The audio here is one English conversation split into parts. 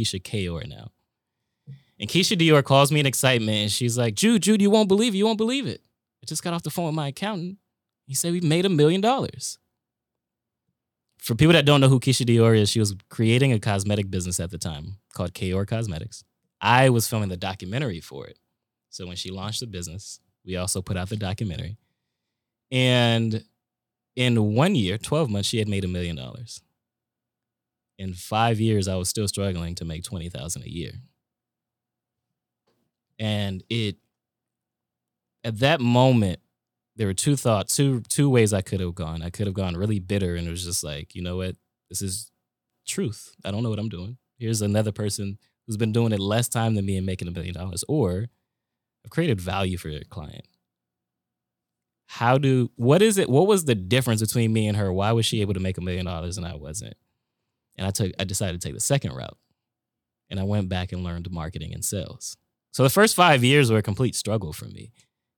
Keisha Kayor now. And Keisha Dior calls me in excitement and she's like, Jude, Jude, you won't believe it. You won't believe it. I just got off the phone with my accountant. He said we made a million dollars. For people that don't know who Keisha Dior is, she was creating a cosmetic business at the time called Kayor Cosmetics. I was filming the documentary for it. So when she launched the business, we also put out the documentary. And in one year, 12 months, she had made a million dollars. In five years, I was still struggling to make 20,000 a year. And it, at that moment, there were two thoughts, two two ways I could have gone. I could have gone really bitter and it was just like, you know what? This is truth. I don't know what I'm doing. Here's another person who's been doing it less time than me and making a million dollars. Or I've created value for your client. How do what is it? What was the difference between me and her? Why was she able to make a million dollars and I wasn't? And I took I decided to take the second route. And I went back and learned marketing and sales. So the first five years were a complete struggle for me.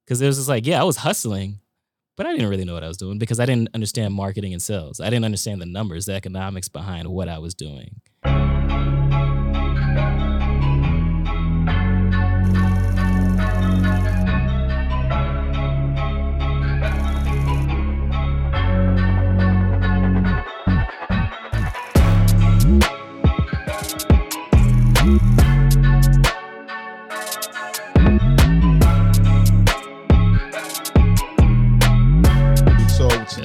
Cause it was just like, yeah, I was hustling, but I didn't really know what I was doing because I didn't understand marketing and sales. I didn't understand the numbers, the economics behind what I was doing.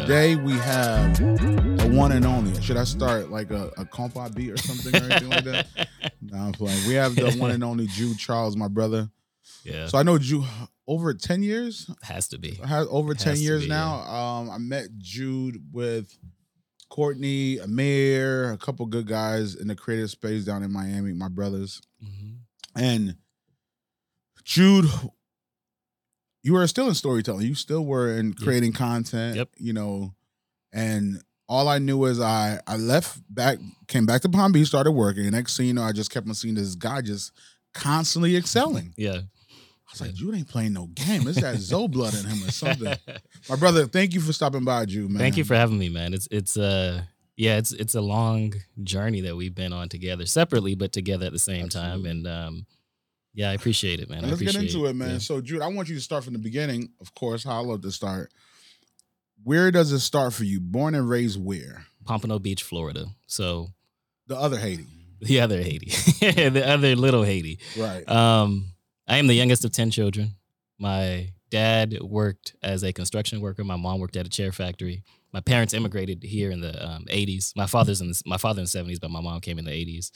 Today we have the one and only. Should I start like a, a compa beat or something or anything like that? No, I'm playing. We have the one and only Jude Charles, my brother. Yeah, So I know Jude over 10 years. has to be. Has over Has 10 years be, now. Um, I met Jude with Courtney, Amir, a couple good guys in the creative space down in Miami, my brothers. Mhm. And Jude, you were still in storytelling. You still were in creating content. Yep. You know, and all I knew is I I left back, came back to Palm Beach, started working. And next thing you know, I just kept on seeing this guy just constantly excelling. Yeah. I was like, Jude ain't playing no game. It's that Zoe blood in him or something. My brother, thank you for stopping by, Jude, man. Thank you for having me, man. It's it's uh yeah, it's it's a long journey that we've been on together, separately but together at the same time. And um, yeah, I appreciate it, man. Let's get into it, man. Yeah. So, Jude, I want you to start from the beginning. Of course, how I love to start. Where does it start for you? Born and raised where? Pompano Beach, Florida. So The other Haiti. the other Haiti, the other little Haiti. Right. Um, I am the youngest of ten children. My dad worked as a construction worker. My mom worked at a chair factory. My parents immigrated here in the um, 80s. My father's in the, my father in the 70s, but my mom came in the 80s.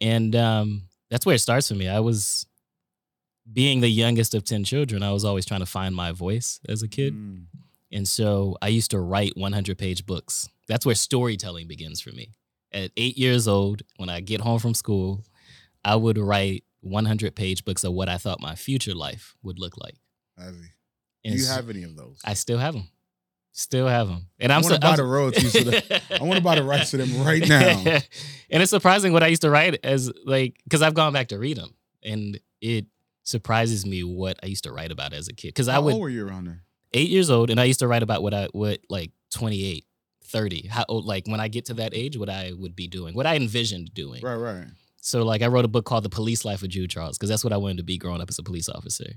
And um, that's where it starts for me. I was being the youngest of 10 children. I was always trying to find my voice as a kid. Mm. And so I used to write 100 page books. That's where storytelling begins for me. At eight years old, when I get home from school, I would write 100 page books of what I thought my future life would look like. Heavy. Do you have any of those? I still have them. Still have them. And I I'm want to so- buy I'm- the royalties. To the, I want to buy the rights to them right now. and it's surprising what I used to write as like because I've gone back to read them, and it surprises me what I used to write about as a kid. Because I How old were you around there? eight years old, and I used to write about what I what like 28, 30, how old like when I get to that age, what I would be doing, what I envisioned doing. Right, right. So like I wrote a book called The Police Life of Jude Charles because that's what I wanted to be growing up as a police officer.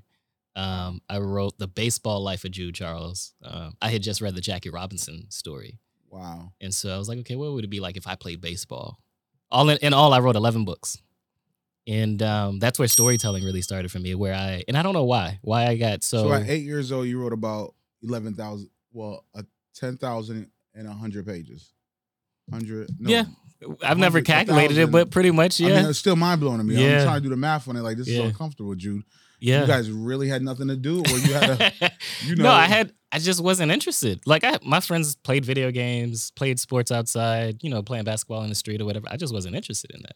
Um, I wrote The Baseball Life of Jude Charles. Um, I had just read the Jackie Robinson story. Wow. And so I was like, okay, what would it be like if I played baseball? All in, in all, I wrote 11 books. And um, that's where storytelling really started for me, where I, and I don't know why, why I got so, So, at eight years old, you wrote about 11,000, well, uh, 10,000 and 100 pages. 100? No. Yeah, I've never 100, calculated it, but pretty much, I yeah. mean, it's still mind blowing to me. I'm trying to do the math on it. Like, this is Yeah. uncomfortable, Jude. Yeah. You guys really had nothing to do, or you had a, you know. no, I had, I just wasn't interested. Like, I, my friends played video games, played sports outside, you know, playing basketball in the street or whatever. I just wasn't interested in that.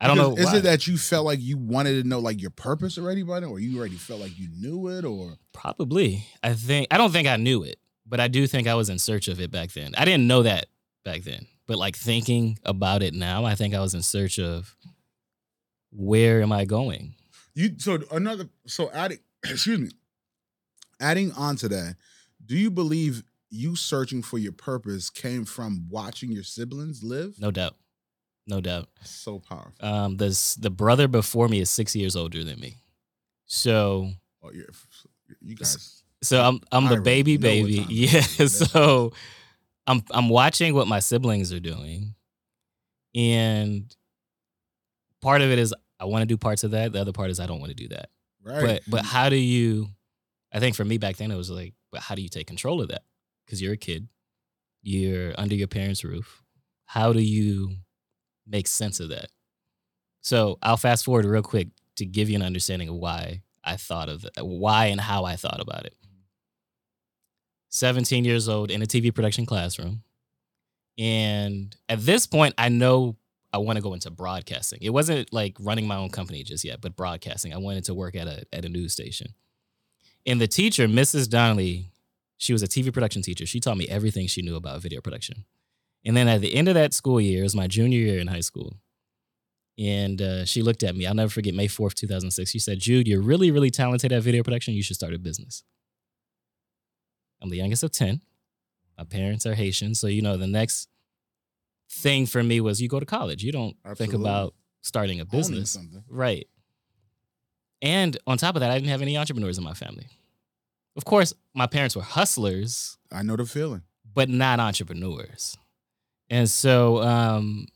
I don't know. Is why. it that you felt like you wanted to know like your purpose already by then, or you already felt like you knew it, or Probably. I think I don't think I knew it, but I do think I was in search of it back then. I didn't know that back then. But like thinking about it now, I think I was in search of where am I going? You? So another, so adding, excuse me, adding on to that, do you believe you searching for your purpose came from watching your siblings live? No doubt. no doubt. So powerful. Um, the the brother before me is six years older than me, so Oh, you're, you guys. so I'm I'm the baby baby. Yeah, so I'm I'm watching what my siblings are doing, and part of it is I want to do parts of that. The other part is I don't want to do that. Right. But but how do you? I think for me back then it was like, but how do you take control of that? Because you're a kid, you're under your parents' roof. How do you make sense of that? So I'll fast forward real quick to give you an understanding of why I thought of it, why and how I thought about it. 17 years old in a TV production classroom. And at this point, I know I want to go into broadcasting. It wasn't like running my own company just yet, but broadcasting. I wanted to work at a at a news station. And the teacher, Mrs. Donnelly, she was a TV production teacher. She taught me everything she knew about video production. And then at the end of that school year, it was my junior year in high school. And uh, she looked at me. I'll never forget May 4th, 2006. She said, Jude, you're really, really talented at video production. You should start a business. I'm the youngest of 10. My parents are Haitian. So, you know, the next thing for me was you go to college. You don't think about starting a business. Right. And on top of that, I didn't have any entrepreneurs in my family. Of course, my parents were hustlers, I know the feeling. but not entrepreneurs. And so, um,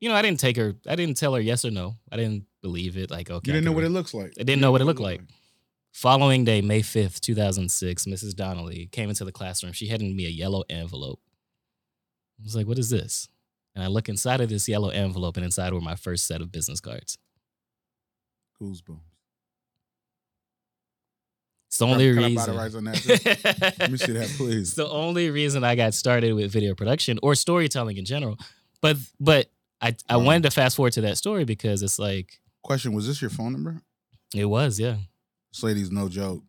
you know, I didn't take her, I didn't tell her yes or no. I didn't believe it. Like, okay. You didn't know what it looks like. I didn't know what it looked like. Following day, May 5th, 2006, Mrs. Donnelly came into the classroom. She handed me a yellow envelope. I was like, what is this? And I look inside of this yellow envelope, and inside were my first set of business cards. Goosebumps. It's the only Can I reason. buy the rights on that? Let me see that, please. It's the only reason I got started with video production or storytelling in general. But but I, I Wow. wanted to fast forward to that story because it's like Question: Was this your phone number? it was, yeah. This lady's no joke.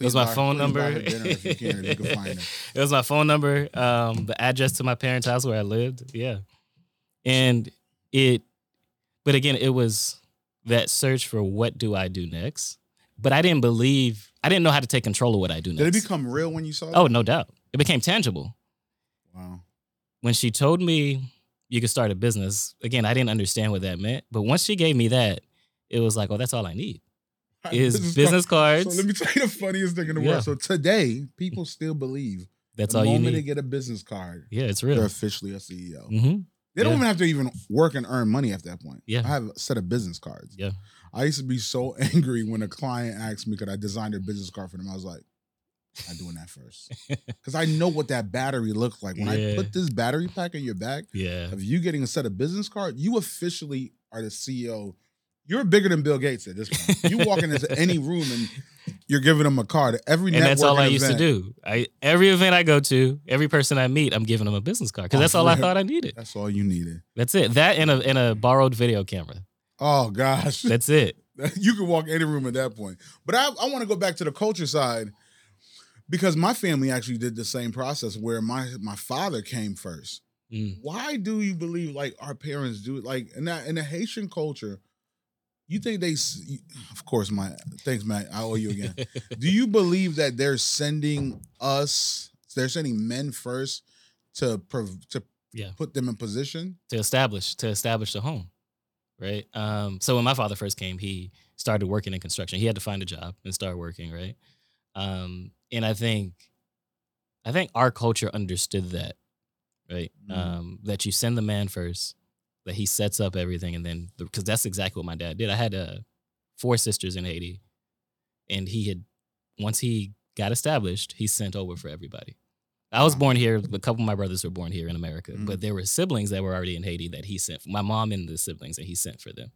It was my buy- phone number. buy her dinner if you can, if you it. it was my phone number, um, the address to my parents' house where I lived. Yeah. And it but again, it was that search for what do I do next. But I didn't believe I didn't know how to take control of what I do next. Did it become real when you saw it? oh, no doubt. It became tangible. wow. when she told me you could start a business, again, I didn't understand what that meant. But once she gave me that, it was like, oh, that's all I need is Business business cards. So let me tell you the funniest thing in the Yeah. world. So today, people still believe that's the all you moment they need. get a business card, Yeah, it's real. they're officially a CEO. hmm They don't Yeah. even have to even work and earn money at that point. Yeah. I have a set of business cards. Yeah. I used to be so angry when a client asked me could I design their business card for them. I was like, I'm doing that first. Because I know what that battery looks like. When I put this battery pack in your back, Yeah. of you getting a set of business card, you officially are the CEO. You're bigger than Bill Gates at this point. You walk into any room and you're giving them a card. Every And that's all I networking used to do. I every event I go to, every person I meet, I'm giving them a business card because Oh, that's all I thought I needed. That's all you needed. That's it. That and a and a borrowed video camera. Oh gosh. That's it. you can walk any room at that point. But I, I want to go back to the culture side because my family actually did the same process where my my father came first. Mm. Why do you believe like our parents do it? Like in that in the Haitian culture, you think they? Of course, my thanks, Matt. I owe you again. do you believe that they're sending us? They're sending men first to prov- to Yeah. put them in position. to establish to establish the home right um so when my father first came he started working in construction he had to find a job and start working right um and i think i think our culture understood that right Mhm. um that you send the man first that he sets up everything and then because that's exactly what my dad did i had uh four sisters in haiti and he had once he got established he sent over for everybody I was born here. A couple of my brothers were born here in America, Mm. but there were siblings that were already in Haiti that he sent. For, My mom and the siblings that he sent for them.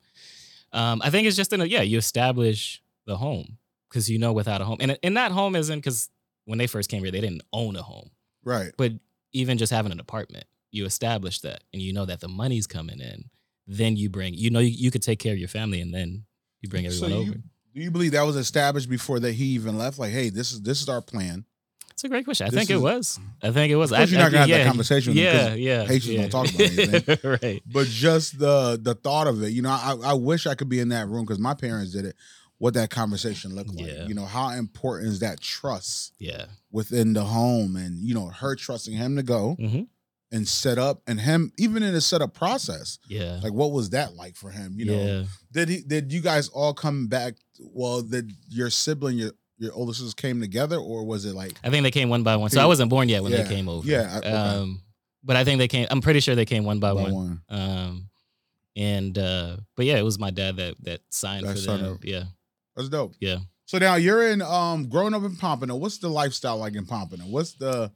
Um, I think it's just in a yeah. You establish the home because you know without a home, and and that home isn't because when they first came here they didn't own a home, Right. but even just having an apartment, you establish that, and you know that the money's coming in. Then you bring, you know, you, you could take care of your family, and then you bring everyone so over. do you believe that was established before that he even left? Like, hey, this is this is our plan. It's a great question. I This think it was. I think it was. Of course I, you're not gonna have that conversation Yeah, yeah. Haitians yeah. don't talk about anything. right. But just the the thought of it, you know, I, I wish I could be in that room because my parents did it. What that conversation looked like, Yeah. you know, how important is that trust Yeah. within the home, and you know, her trusting him to go, hmm and set up, and him even in the setup process. Yeah. Like, what was that like for him? You know, yeah. did he? Did you guys all come back? Well, did your sibling, your your older sisters came together, or was it like? I think they came one by one. So I wasn't born yet when Yeah, they came over. yeah, I- okay. Um, but I think they came. I'm pretty sure they came one by, by one. one? Um, and uh, but yeah, it was my dad that that signed That for them. up. Yeah. That's dope. Yeah. So now you're in um growing up in Pompano. What's the lifestyle like in Pompano? What's the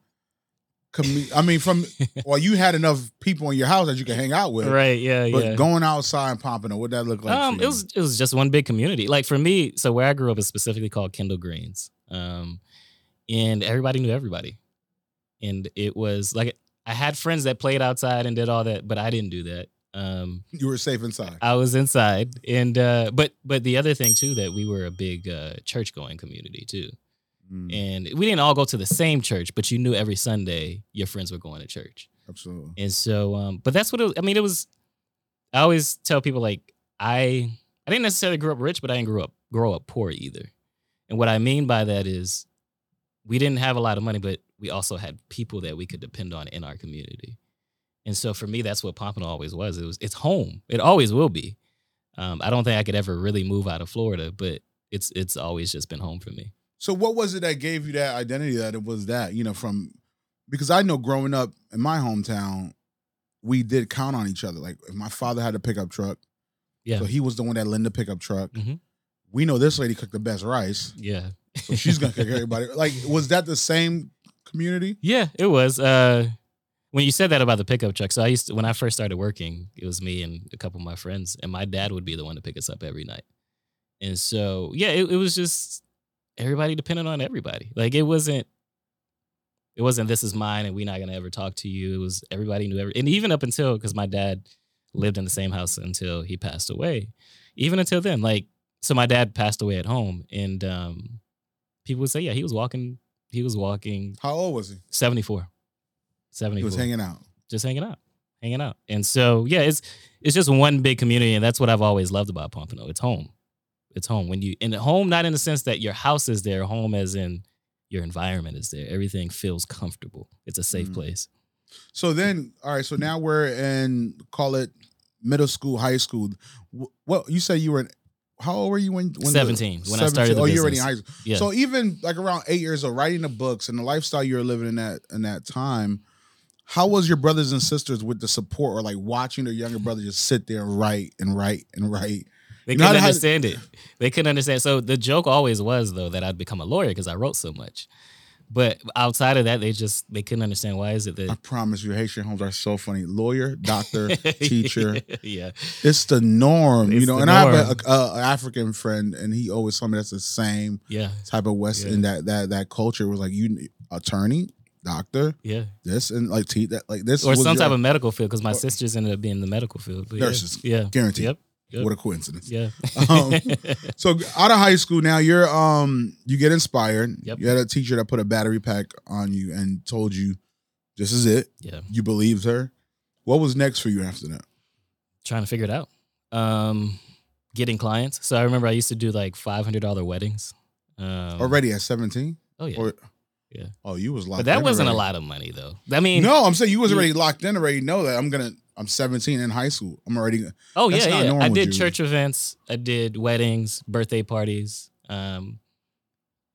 I mean, from well, you had enough people in your house that you could hang out with. Right. Yeah. But yeah. going outside in Pompano, what that look like? um, it was it was just one big community. Like for me, so where I grew up is specifically called Kendall Greens, um, and everybody knew everybody, and it was like I had friends that played outside and did all that, but I didn't do that. Um, you were safe inside. I was inside, and uh, but but the other thing too that we were a big uh, church going community too, Mm, and we didn't all go to the same church, but you knew every Sunday your friends were going to church. absolutely. And so, um, but that's what it was. I mean, it was. I always tell people like I I didn't necessarily grow up rich, but I didn't grow up grow up poor either. And what I mean by that is, we didn't have a lot of money, but we also had people that we could depend on in our community. And so for me, that's what Pompano always was. It was it's home. It always will be. Um, I don't think I could ever really move out of Florida, but it's it's always just been home for me. So what was it that gave you that identity that it was that, you know, from because I know growing up in my hometown, we did count on each other. Like if my father had a pickup truck, Yeah. so he was the one that lent the pickup truck. Mhm. We know this lady cooked the best rice, Yeah. so she's gonna cook everybody. Like, was that the same community? Yeah, it was. Uh, when you said that about the pickup truck, so I used to, when I first started working, it was me and a couple of my friends, and my dad would be the one to pick us up every night. And so, yeah, it, it was just everybody depended on everybody. Like it wasn't, it wasn't this is mine and we're not gonna ever talk to you. It was everybody knew every, and even up until because my dad lived in the same house until he passed away. Even until then, like so, my dad passed away at home, and um, people would say, yeah, he was walking, he was walking How old was he? 74. He 74. was hanging out. just hanging out. Hanging out. And so yeah, it's it's just one big community and that's what I've always loved about Pompano. It's home. It's home. When you in home, not in the sense that your house is there, home as in your environment is there. Everything feels comfortable. It's a safe Mm. place. So then, all right. So now we're in call it middle school, high school. Wh- What you say you were? in How old were you when? when the- 17, when I started the oh, you're already in high school. Yeah. So even like around eight years old, writing the books and the lifestyle you were living in that in that time, how was your brothers and sisters with the support or like watching their younger brother just sit there and write and write and write? They couldn't understand it. They couldn't understand. So the joke always was though that I'd become a lawyer because I wrote so much. But outside of that, they just they couldn't understand why is it that I promise you, Haitian homes are so funny. Lawyer, doctor, teacher. yeah. It's the norm, you know. And I have norm. a, a, a African friend, and he always told me that's the same Yeah. type of West Yeah. in that that that culture was like you attorney, doctor, Yeah. this and like te- that like this or some your- type of medical field because my sisters ended up being in the medical field. But yeah. Nurses. Yeah. guaranteed. Yep. Yep. What a coincidence. Yeah. Um, So out of high school now, you're um you get inspired. Yep. You had a teacher that put a battery pack on you and told you this is it. yeah. You believed her. What was next for you after that? Trying to figure it out. Um, getting clients. So I remember I used to do like five hundred dollar weddings. Um, Already at 17? Oh yeah. Or Yeah. Oh, you was locked. but that wasn't a lot of money though. I mean, No, I'm saying you was you- already locked in already. Know that I'm gonna. I'm 17 in high school. I'm already. Oh That's yeah, not yeah. normal I did church events. I did weddings, birthday parties, um,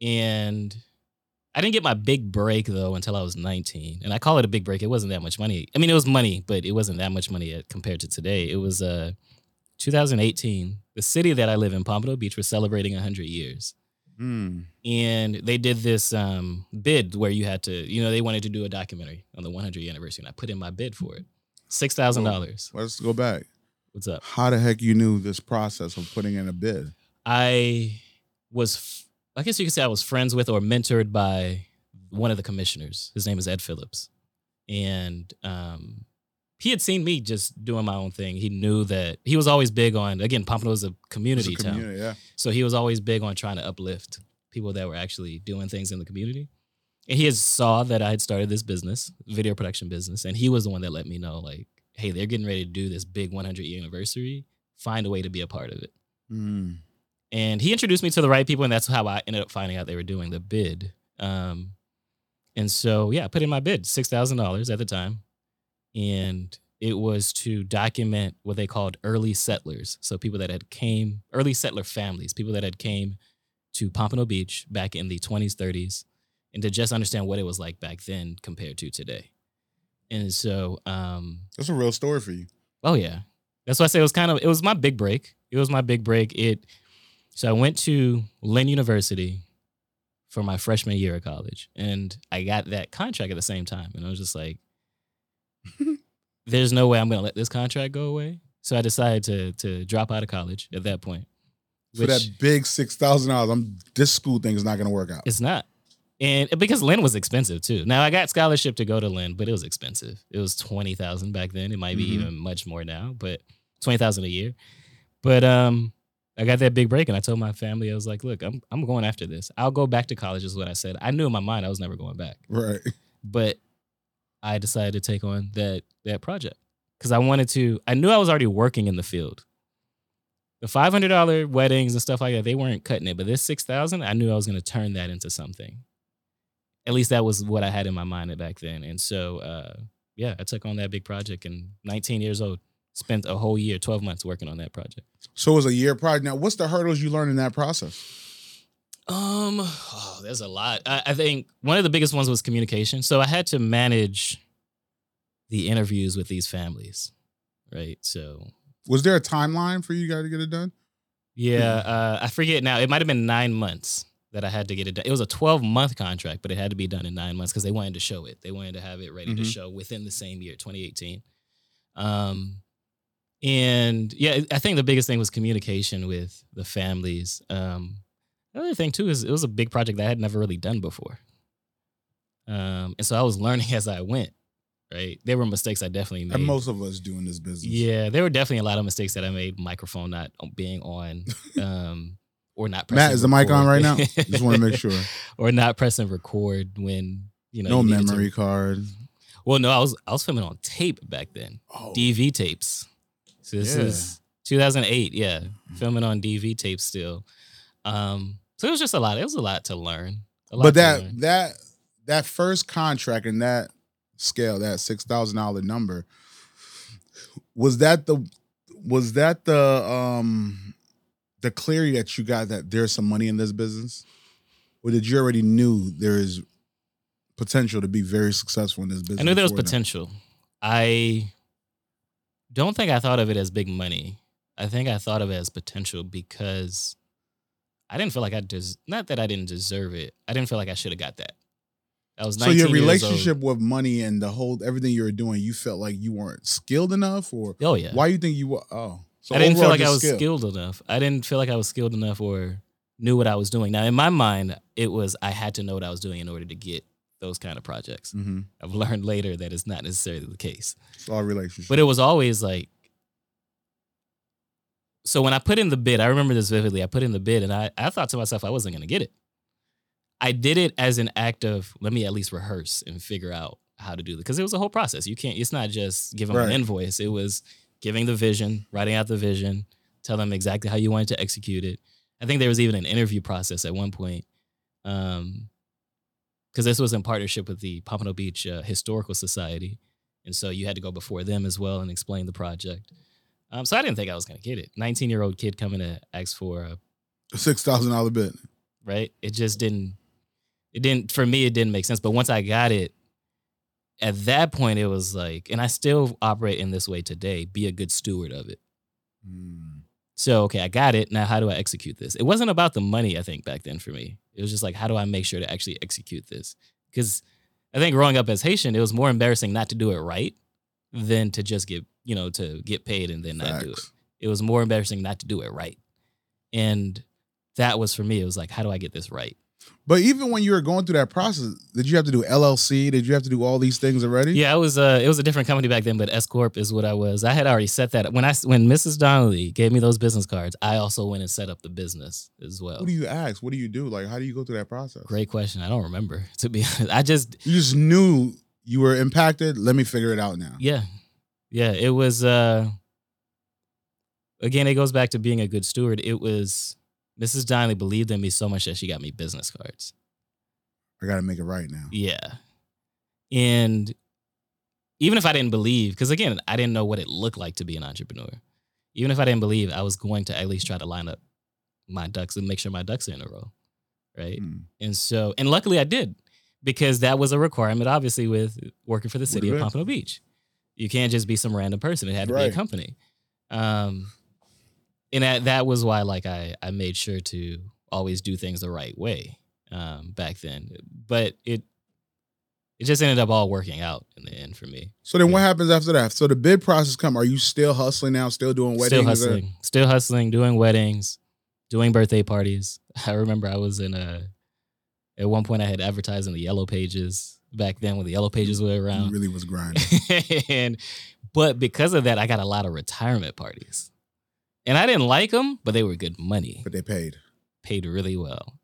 and I didn't get my big break though until I was 19. And I call it a big break. It wasn't that much money. I mean, it was money, but it wasn't that much money uh, compared to today. It was uh, 2018. The city that I live in, Pompano Beach, was celebrating 100 years. Hmm. And they did this um, bid where you had to, you know, they wanted to do a documentary on the 100 year anniversary, and I put in my bid for it, six thousand dollars. Let's go back. What's up? How the heck you knew this process of putting in a bid? I was, I guess you could say I was friends with or mentored by one of the commissioners. His name is Ed Phillips. And um, he had seen me just doing my own thing. He knew that he was always big on, again, Pompano is a It's community town. yeah. So he was always big on trying to uplift people that were actually doing things in the community. And he has saw that I had started this business, video production business, and he was the one that let me know, like, hey, they're getting ready to do this big 100 year anniversary. Find a way to be a part of it. Hmm. And he introduced me to the right people, and that's how I ended up finding out they were doing the bid. Um, and so, yeah, I put in my bid, six thousand dollars at the time, and it was to document what they called early settlers. So people that had came, early settler families, people that had came to Pompano Beach back in the 20s, 30s, and to just understand what it was like back then compared to today. And so, um, That's a real story for you. oh yeah, that's why I say it was kind of it was my big break. It was my big break. It so I went to Lynn University for my freshman year of college, and I got that contract at the same time, and I was just like, "There's no way I'm gonna let this contract go away." So I decided to to drop out of college at that point. For that big six thousand dollars, I'm this school thing is not gonna work out. It's not. And because Lynn was expensive too. Now I got scholarship to go to Lynn, but it was expensive. It was twenty thousand back then. It might be Mhm. even much more now, but twenty thousand a year. But um, I got that big break, and I told my family, I was like, "Look, I'm I'm going after this. I'll go back to college." Is what I said. I knew in my mind I was never going back, Right. but I decided to take on that that project because I wanted to. I knew I was already working in the field. The five hundred dollar weddings and stuff like that, they weren't cutting it. But this six thousand, I knew I was going to turn that into something. At least that was what I had in my mind back then. And so, uh, yeah, I took on that big project. And 19 years old, spent a whole year, 12 months working on that project. So it was a year project. Now, what's the hurdles you learned in that process? Um, oh, there's a lot. I, I think one of the biggest ones was communication. So I had to manage the interviews with these families, right? So Was there a timeline for you guys to get it done? yeah, uh, I forget now. It might have been nine months that I had to get it done. It was a 12 month contract, but it had to be done in nine months because they wanted to show it. They wanted to have it ready to Mhm. show within the same year, 2018. Um, and yeah, I think the biggest thing was communication with the families. Um, the other thing too is it was a big project that I had never really done before. Um, and so I was learning as I went. Right, there were mistakes I definitely made. And most of us doing this business. Yeah, there were definitely a lot of mistakes that I made. Microphone not being on, um, or not. Matt, pressing is the mic on right now? Just want to make sure. or not pressing record when you know. No you needed to- memory card. Well, no, I was I was filming on tape back then. Oh, DV tapes. So this Yeah. is 2008. Yeah, filming on DV tapes still. Um, so it was just a lot. It was a lot to learn. A lot but that learn. that that first contract and that scale, that six thousand dollar number, was that the was that the um the clarity that you got that there's some money in this business, or did you already knew there is potential to be very successful in this business? I knew there was potential. I don't think I thought of it as big money. I think I thought of it as potential because I didn't feel like I des- not that I didn't deserve it. I didn't feel like I should have got that. I was So 19 your relationship with money and the whole everything you were doing, you felt like you weren't skilled enough, or Oh yeah. why you think you were? Oh, so I didn't feel like I was skill. skilled enough. I didn't feel like I was skilled enough or knew what I was doing. Now in my mind, it was I had to know what I was doing in order to get those kind of projects. Mm-hmm. I've learned later that it's not necessarily the case. It's all relationship. But it was always like so when I put in the bid, I remember this vividly. I put in the bid and I, I thought to myself I wasn't gonna get it. I did it as an act of let me at least rehearse and figure out how to do it. Because it was a whole process. You can't it's not just giving them Right. an invoice. It was giving the vision, writing out the vision, tell them exactly how you wanted to execute it. I think there was even an interview process at one point. Um because this was in partnership with the Pompano Beach uh, Historical Society. And so you had to go before them as well and explain the project. Um, so I didn't think I was going to get it. 19 year old kid coming to ask for a six thousand dollar bid. right? It just didn't. It didn't for me. It didn't make sense. But once I got it, at that point, it was like, and I still operate in this way today. Be a good steward of it. Mm. So okay, I got it. Now, how do I execute this? It wasn't about the money. I think back then for me, it was just like, how do I make sure to actually execute this? Because I think growing up as Haitian, it was more embarrassing not to do it right than to just get you know to get paid and then not do it. It was more embarrassing not to do it right, and that was for me. It was like, how do I get this right? But even when you were going through that process, did you have to do LLC? Did you have to do all these things already? Yeah, it was uh it was a different company back then, but S corp is what I was. I had already set that up. when I when Mrs. Donnelly gave me those business cards. I also went and set up the business as well. What do you ask? What do you do? Like, how do you go through that process? Great question. I don't remember to be honest. I just You just knew you were impacted. Let me figure it out now. yeah, yeah. It was uh again. It goes back to being a good steward. It was Mrs. Donnelly believed in me so much that she got me business cards. I got to make it right now. Yeah. And even if I didn't believe, because again, I didn't know what it looked like to be an entrepreneur. Even if I didn't believe, I was going to at least try to line up my ducks and make sure my ducks are in a row. Right. Mm. And so, and luckily I did because that was a requirement, obviously, with working for the city of. Pompano Beach. You can't just be some random person. It had to be a company. Um, and that, that was why, like, I, I made sure to always do things the right way um, back then. But it, it just ended up all working out in the end for me. So then, what happens after that? So the bid process come. Are you still hustling now? Still doing weddings? Still Or- hustling, still hustling, doing weddings, doing birthday parties. I remember I was in a, at one point I had advertised in the yellow pages back then when the yellow pages were around. really was grinding. and, but because of that, I got a lot of retirement parties. And I didn't like them, but they were good money, but they paid. paid really well.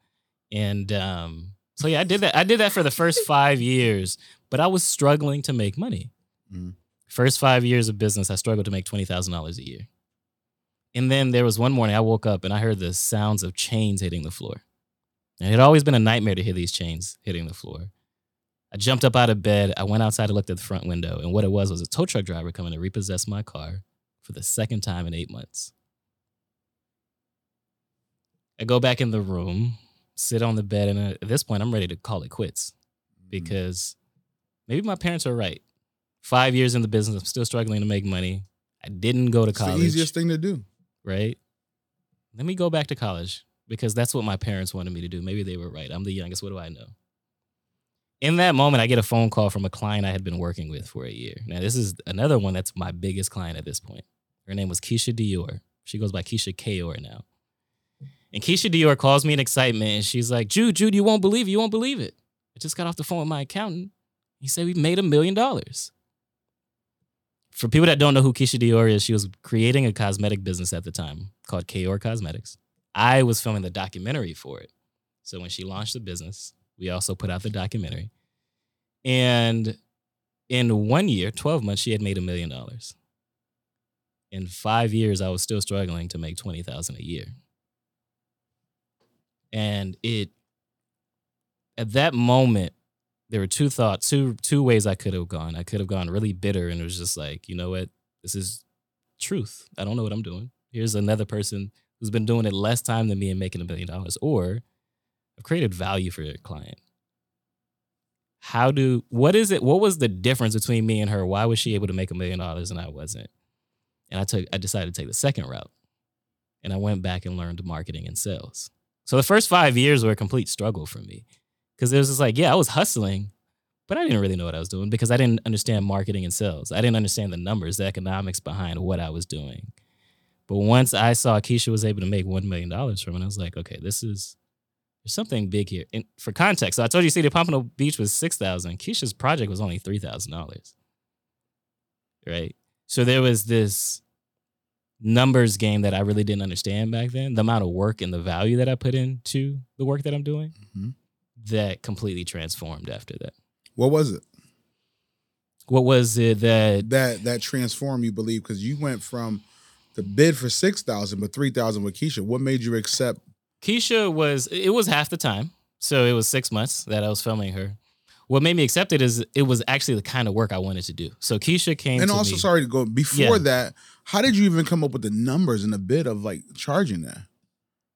And um, so yeah, I did that. I did that for the first five years, but I was struggling to make money. Mhm. First five years of business, I struggled to make twenty thousand dollars a year. And then there was one morning I woke up and I heard the sounds of chains hitting the floor. And it had always been a nightmare to hear these chains hitting the floor. I jumped up out of bed. I went outside and looked at the front window. And what it was was a tow truck driver coming to repossess my car for the second time in eight months. I go back in the room, sit on the bed, and uh, at this point, I'm ready to call it quits Mm-hmm. because maybe my parents are right. Five years in the business, I'm still struggling to make money. I didn't go to It's the college, easiest thing to do. right? Let me go back to college because that's what my parents wanted me to do. Maybe they were right. I'm the youngest. What do I know? In that moment, I get a phone call from a client I had been working with for a year. Now, this is another one that's my biggest client at this point. Her name was Keisha Dior. She goes by Keisha Kayor now. And Keisha Dior calls me in excitement and she's like, Jude, Jude, you won't believe it. You won't believe it. I just got off the phone with my accountant. He said we made a million dollars. For people that don't know who Keisha Dior is, she was creating a cosmetic business at the time called Kayor Cosmetics. I was filming the documentary for it. So when she launched the business, we also put out the documentary. And in one year, 12 months, she had made a million dollars. In five years, I was still struggling to make 20,000 a year. And it, at that moment, there were two thoughts, two two ways I could have gone. I could have gone really bitter and it was just like, you know what? This is truth. I don't know what I'm doing. Here's another person who's been doing it less time than me and making a million dollars. Or I've created value for your client. How do what is it? What was the difference between me and her? Why was she able to make a million dollars and I wasn't? And I took I decided to take the second route. And I went back and learned marketing and sales. So the first five years were a complete struggle for me. Cause it was just like, yeah, I was hustling, but I didn't really know what I was doing because I didn't understand marketing and sales. I didn't understand the numbers, the economics behind what I was doing. But once I saw Keisha was able to make $1 million from it, I was like, okay, this is, there's something big here. And for context, so I told you, see, the Pompano Beach was 6000 Keisha's project was only $3,000. Right? So there was this numbers game that I really didn't understand back then, the amount of work and the value that I put into the work that I'm doing Mhm. that completely transformed after that. What was it What was it that that that transformed you? Believe because you went from the bid for six thousand, but three thousand with Keisha. What made you accept? Keisha was it was half the time. So it was six months that I was filming her. What made me accept it is it was actually the kind of work I wanted to do. So Keisha came And also, me. sorry to go before Yeah. that. How did you even come up with the numbers and the bid of like charging that?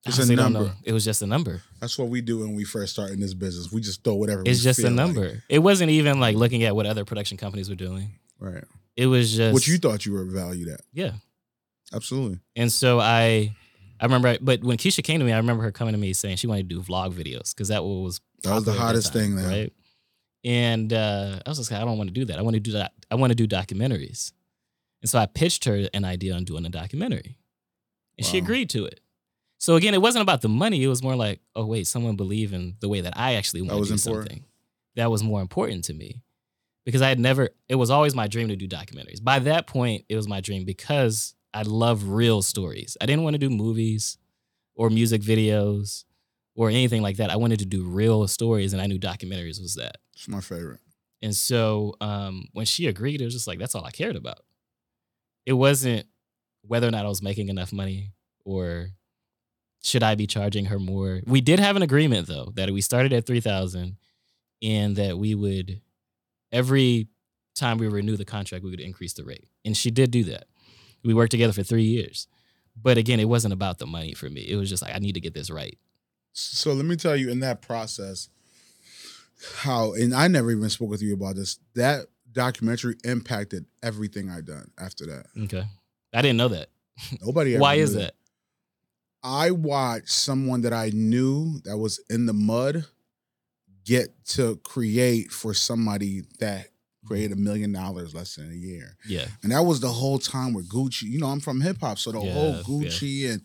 It's a honestly number. It was just a number. That's what we do when we first start in this business. We just throw whatever. It's just a feel like. number. It wasn't even like looking at what other production companies were doing. right? It was just What you thought you were valued at? Yeah. Absolutely. And so I I remember but when Keisha came to me, I remember her coming to me saying she wanted to do vlog videos because that was That was the hottest thing then. right? And uh, I was just like, I don't want to do that. I want to do that. I want to do documentaries. And so I pitched her an idea on doing a documentary, and she agreed to it. So again, it wasn't about the money. It was more like, oh wait, someone believed in the way that I actually want to do important. something. That was more important to me because I had never. It was always my dream to do documentaries. By that point, it was my dream because I love real stories. I didn't want to do movies or music videos or anything like that. I wanted to do real stories, and I knew documentaries was that. It's my favorite. And so um, when she agreed, it was just like that's all I cared about. It wasn't whether or not I was making enough money or should I be charging her more. We did have an agreement though that we started at three thousand, and that we would every time we renew the contract, we would increase the rate. And she did do that. We worked together for three years. But again, it wasn't about the money for me. It was just like, I need to get this right. So let me tell you in that process, how and I never even spoke with you about this. That documentary impacted everything I'd done after that. Okay. I didn't know that. Nobody ever Why is that? I watched someone that I knew that was in the mud get to create for somebody that created a million dollars less than a year. Yeah. And that was the whole time with Gucci. You know, I'm from hip hop, so the Yeah, whole yeah. Gucci and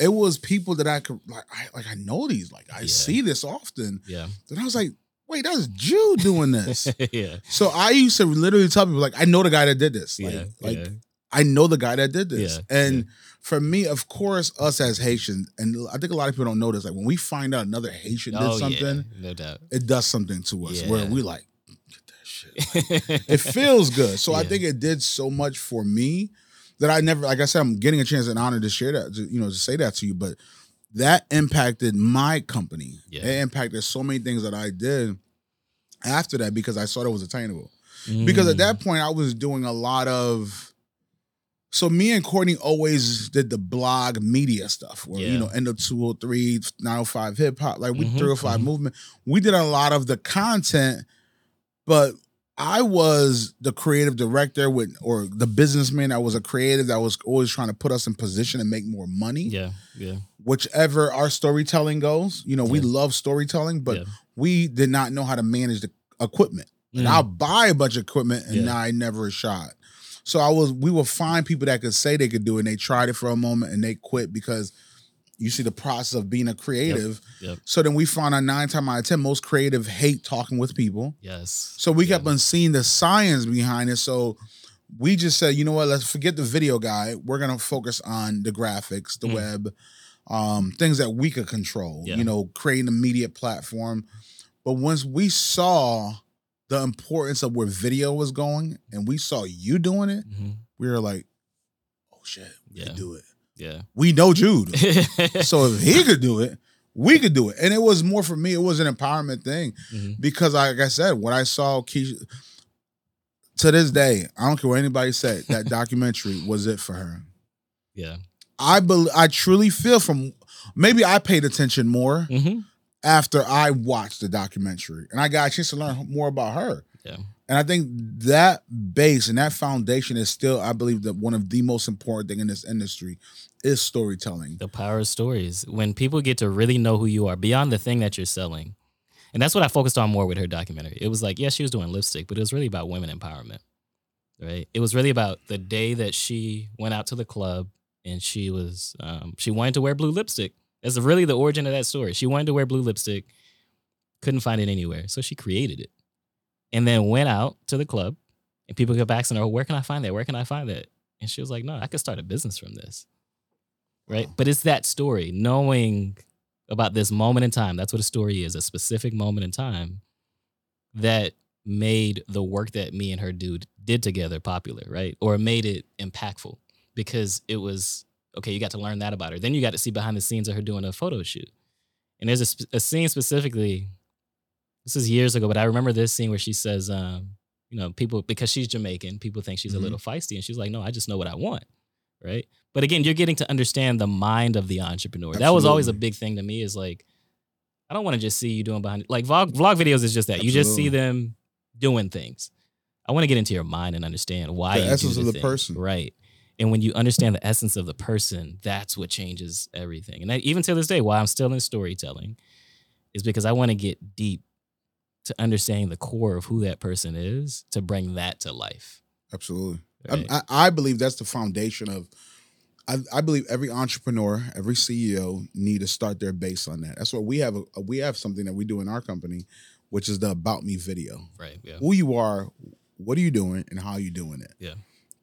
it was people that I could like I like I know these. Like I Yeah. see this often. Yeah. Then I was like, wait, that's Jude doing this. yeah. so I used to literally tell people like, I know the guy that did this. Like, yeah. like yeah. I know the guy that did this. Yeah, And for me, of course, us as Haitians, and I think a lot of people don't know this, like when we find out another Haitian did Oh, something, yeah. No doubt. it does something to us where we like, that shit. it feels good. So I think it did so much for me that I never, like I said, I'm getting a chance and honor to share that, to, you know, to say that to you. But that impacted my company. Yeah. It impacted so many things that I did after that because I saw it was attainable. Because at Mm. that point, I was doing a lot of. So me and Courtney always did the blog media stuff, where you know, end of 203, 905 hip hop, like we Mhm, 305 mhm. movement. We did a lot of the content, but I was the creative director with or the businessman that was a creative that was always trying to put us in position and make more money. Yeah. Yeah. Whichever our storytelling goes, you know, we Yeah. love storytelling, but Yeah. we did not know how to manage the equipment. And Mm. I'll buy a bunch of equipment and Yeah. I never shot. So I was we would find people that could say they could do it and they tried it for a moment and they quit because you see the process of being a creative. Yep. So then we found out nine times out of ten, most creative hate talking with people. Yes. So we Yeah. kept on seeing the science behind it. So we just said, you know what, let's forget the video guy. We're gonna focus on the graphics, the Mm. web, um, things that we could control, Yeah. you know, creating a media platform. But once we saw the importance of where video was going and we saw you doing it, Mhm. we were like, oh shit, we Yeah. can do it. Yeah. We know Jude. so if he could do it, we could do it. And it was more for me, it was an empowerment thing Mhm. because like I said, when I saw Keisha to this day, I don't care what anybody said, that documentary was it for her. Yeah. I bel I truly feel from maybe I paid attention more hmm after I watched the documentary and I got a chance to learn more about her. Yeah. And I think that base and that foundation is still, I believe, that one of the most important thing in this industry is storytelling. The power of stories. When people get to really know who you are beyond the thing that you're selling. And that's what I focused on more with her documentary. It was like, yeah, she was doing lipstick, but it was really about women empowerment. Right? It was really about the day that she went out to the club and she was um, she wanted to wear blue lipstick. That's really the origin of that story. She wanted to wear blue lipstick, couldn't find it anywhere. So she created it. And then went out to the club and people kept asking her, where can I find that? Where can I find that? And she was like, no, I could start a business from this right? But it's that story, knowing about this moment in time. That's what a story is a specific moment in time that made the work that me and her dude did together popular, right? Or made it impactful because it was okay, you got to learn that about her. Then you got to see behind the scenes of her doing a photo shoot. And there's a, sp- a scene specifically, this is years ago, but I remember this scene where she says, um, you know, people, because she's Jamaican, people think she's Mhm. a little feisty. And she's like, no, I just know what I want, right? But again, you're getting to understand the mind of the entrepreneur. That was always a big thing to me is like, I don't want to just see you doing behind like vlog vlog videos is just that. You just see them doing things. I want to get into your mind and understand why The essence do of the thing. person. Right. And when you understand the essence of the person, that's what changes everything. And that, even to this day, why I'm still in storytelling is because I want to get deep to understanding the core of who that person is to bring that to life. Absolutely. Right? I I believe that's the foundation of. I, I believe every entrepreneur, every CEO need to start their base on that. That's what we have. A, we have something that we do in our company, which is the about me video. right. Yeah. Who you are, what are you doing, and how are you doing it. Yeah.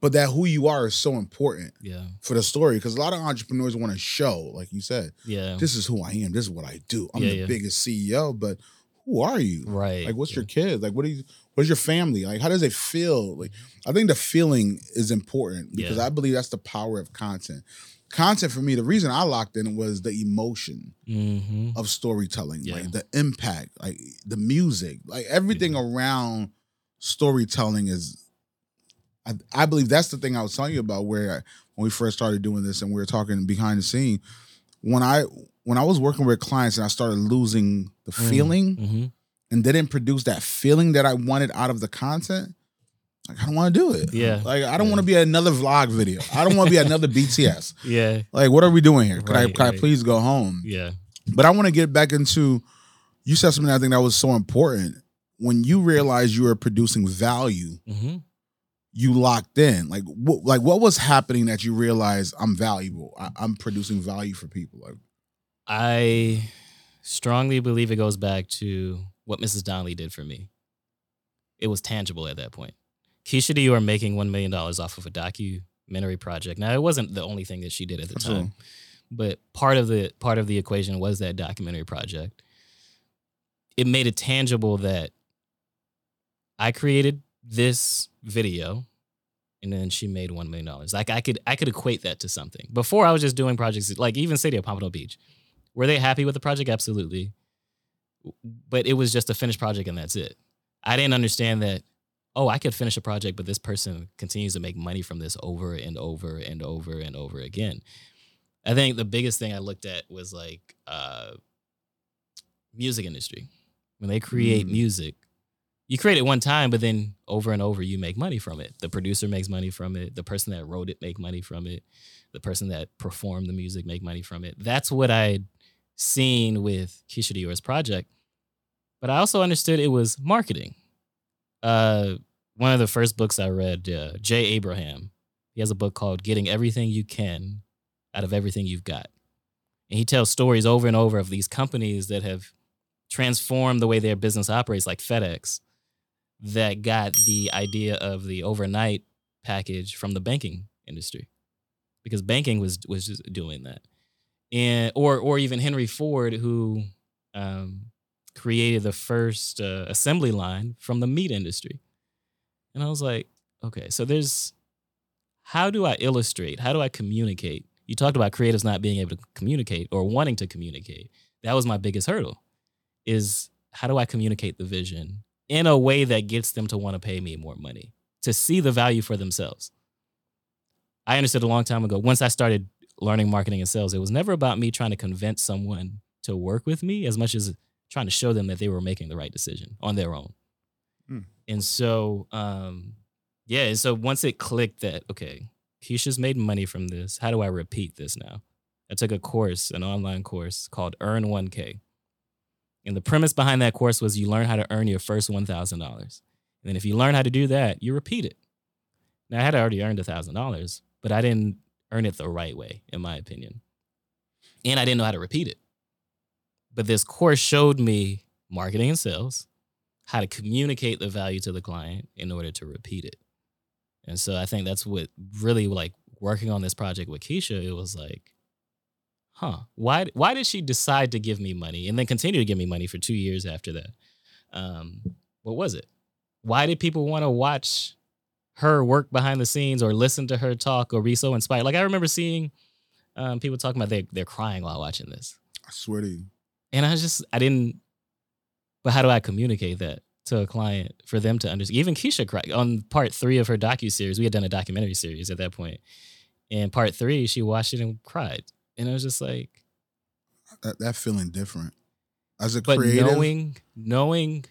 But that who you are is so important Yeah. for the story because a lot of entrepreneurs want to show, like you said, Yeah. this is who I am. This is what I do. I'm Yeah, the yeah. biggest CEO, but who are you? right. Like, what's yeah. your kids? Like, what are you? What's your family? Like, how does it feel? Like, I think the feeling is important because Yeah. I believe that's the power of content. Content for me, the reason I locked in was the emotion Mhm. of storytelling, Yeah. like the impact, like the music, like everything around storytelling is I, I believe that's the thing I was telling you about where I, when we first started doing this and we were talking behind the scene. When I when I was working with clients and I started losing the Mm. feeling hmm and didn't produce that feeling that I wanted out of the content, like I don't want to do it. Yeah. Like I don't Yeah. want to be another vlog video. I don't want to be another BTS. Yeah. Like what are we doing here? Could I Right, I please go home? Yeah. But I want to get back into you said something I think that was so important. When you realized you were producing value, hmm you locked in. Like what like what was happening that you realized I'm valuable? I, I'm producing value for people. Like I strongly believe it goes back to what Mrs. Donnelly did for me. It was tangible at that point. Keisha Dior making $1 million off of a documentary project. Now, it wasn't the only thing that she did at the Absolutely. time, but part of the part of the equation was that documentary project. It made it tangible that I created this video and then she made $1 million. Like I could I could equate that to something. Before I was just doing projects like even City of Pompano Beach. Were they happy with the project? Absolutely. But it was just a finished project and that's it. I didn't understand that, oh, I could finish a project, but this person continues to make money from this over and over and over and over again. I think the biggest thing I looked at was like uh music industry. When they create Mm. music, you create it one time, but then over and over you make money from it. The producer makes money from it. The person that wrote it make money from it. The person that performed the music make money from it. That's what I'd seen with Keisha Dior's project. But I also understood it was marketing. Uh, one of the first books I read, uh, Jay Abraham, he has a book called Getting Everything You Can Out of Everything You've Got. And he tells stories over and over of these companies that have transformed the way their business operates, like FedEx, that got the idea of the overnight package from the banking industry because banking was was just doing that and or or even henry ford who um, created the first uh, assembly line from the meat industry. And i was like okay so there's how do i illustrate? How do i communicate? You talked about creatives not being able to communicate or wanting to communicate. That was my biggest hurdle is how do i communicate the vision in a way that gets them to want to pay me more money to see the value for themselves? I understood a long time ago once i started learning marketing and sales it was never about me trying to convince someone to work with me as much as trying to show them that they were making the right decision on their own. Hmm. and so um yeah and so once it clicked that okay keisha's made money from this how do i repeat this now? I took a course an online course called earn 1k and the premise behind that course was you learn how to earn your first $1000 and then if you learn how to do that you repeat it. Now i had already earned $1000 but i didn't earn it the right way in my opinion. And i didn't know how to repeat it. But this course showed me marketing and sales how to communicate the value to the client in order to repeat it. And so i think that's what really like working on this project with keisha it was like huh why why did she decide to give me money and then continue to give me money for two years after that? Um what was it? Why did people want to watch her work behind the scenes or listen to her talk or be so inspired like i remember seeing um, people talking about they, they're crying while watching this I swear to you. and I was just I didn't. But how do I communicate that to a client for them to understand? Even Keisha cried on part three of her docu series. We had done a documentary series at that point, and part three she watched it and cried, and I was just like, That, that feeling different. As a but creative, knowing knowing,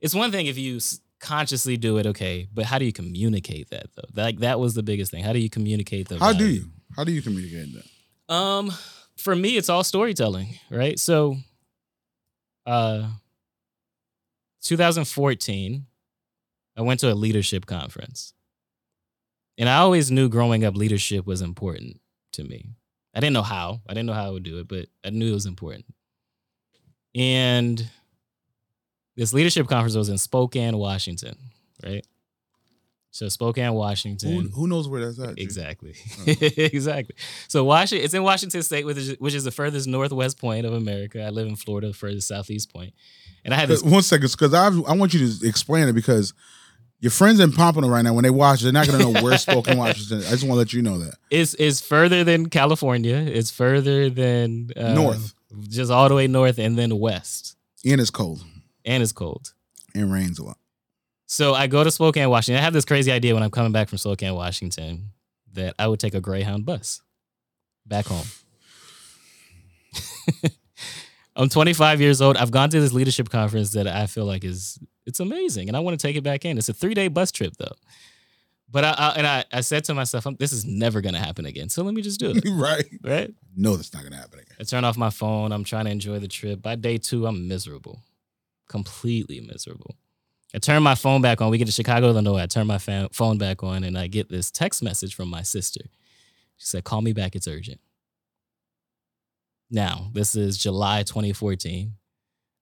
it's one thing if you consciously do it, okay, but how do you communicate that though? Like that was the biggest thing. How do you communicate the? how do you? How do you communicate that? Um, for me, it's all storytelling, right? So, uh, 2014, I went to a leadership conference, and I always knew growing up leadership was important to me. I didn't know how. I didn't know how I would do it, but I knew it was important. And this leadership conference was in Spokane, Washington, right? So Spokane, Washington. Who, who knows where that's at? Exactly. Oh. exactly. So Washington, it's in Washington State, which is, which is the furthest northwest point of America. I live in Florida, the furthest southeast point. And I had this. One second, because I I want you to explain it because your friends in Pompano right now, when they watch, they're not gonna know where Spokane, Washington. Is. I just want to let you know that It's it's further than California. It's further than uh, North. just all the way north, and then west, and it's cold and it's cold. It rains a lot. So I go to Spokane, Washington. I have this crazy idea when I'm coming back from Spokane, Washington, that I would take a Greyhound bus back home. I'm 25 years old. I've gone to this leadership conference that I feel like is it's amazing, and I want to take it back in. It's a three day bus trip though. But I, I and I, I said to myself, this is never gonna happen again. So let me just do it. right. Right. No, that's not gonna happen again. I turn off my phone. I'm trying to enjoy the trip. By day two, I'm miserable, completely miserable. I turn my phone back on. We get to Chicago, Illinois. I turn my fa- phone back on, and I get this text message from my sister. She said, "Call me back. It's urgent." Now, this is July 2014.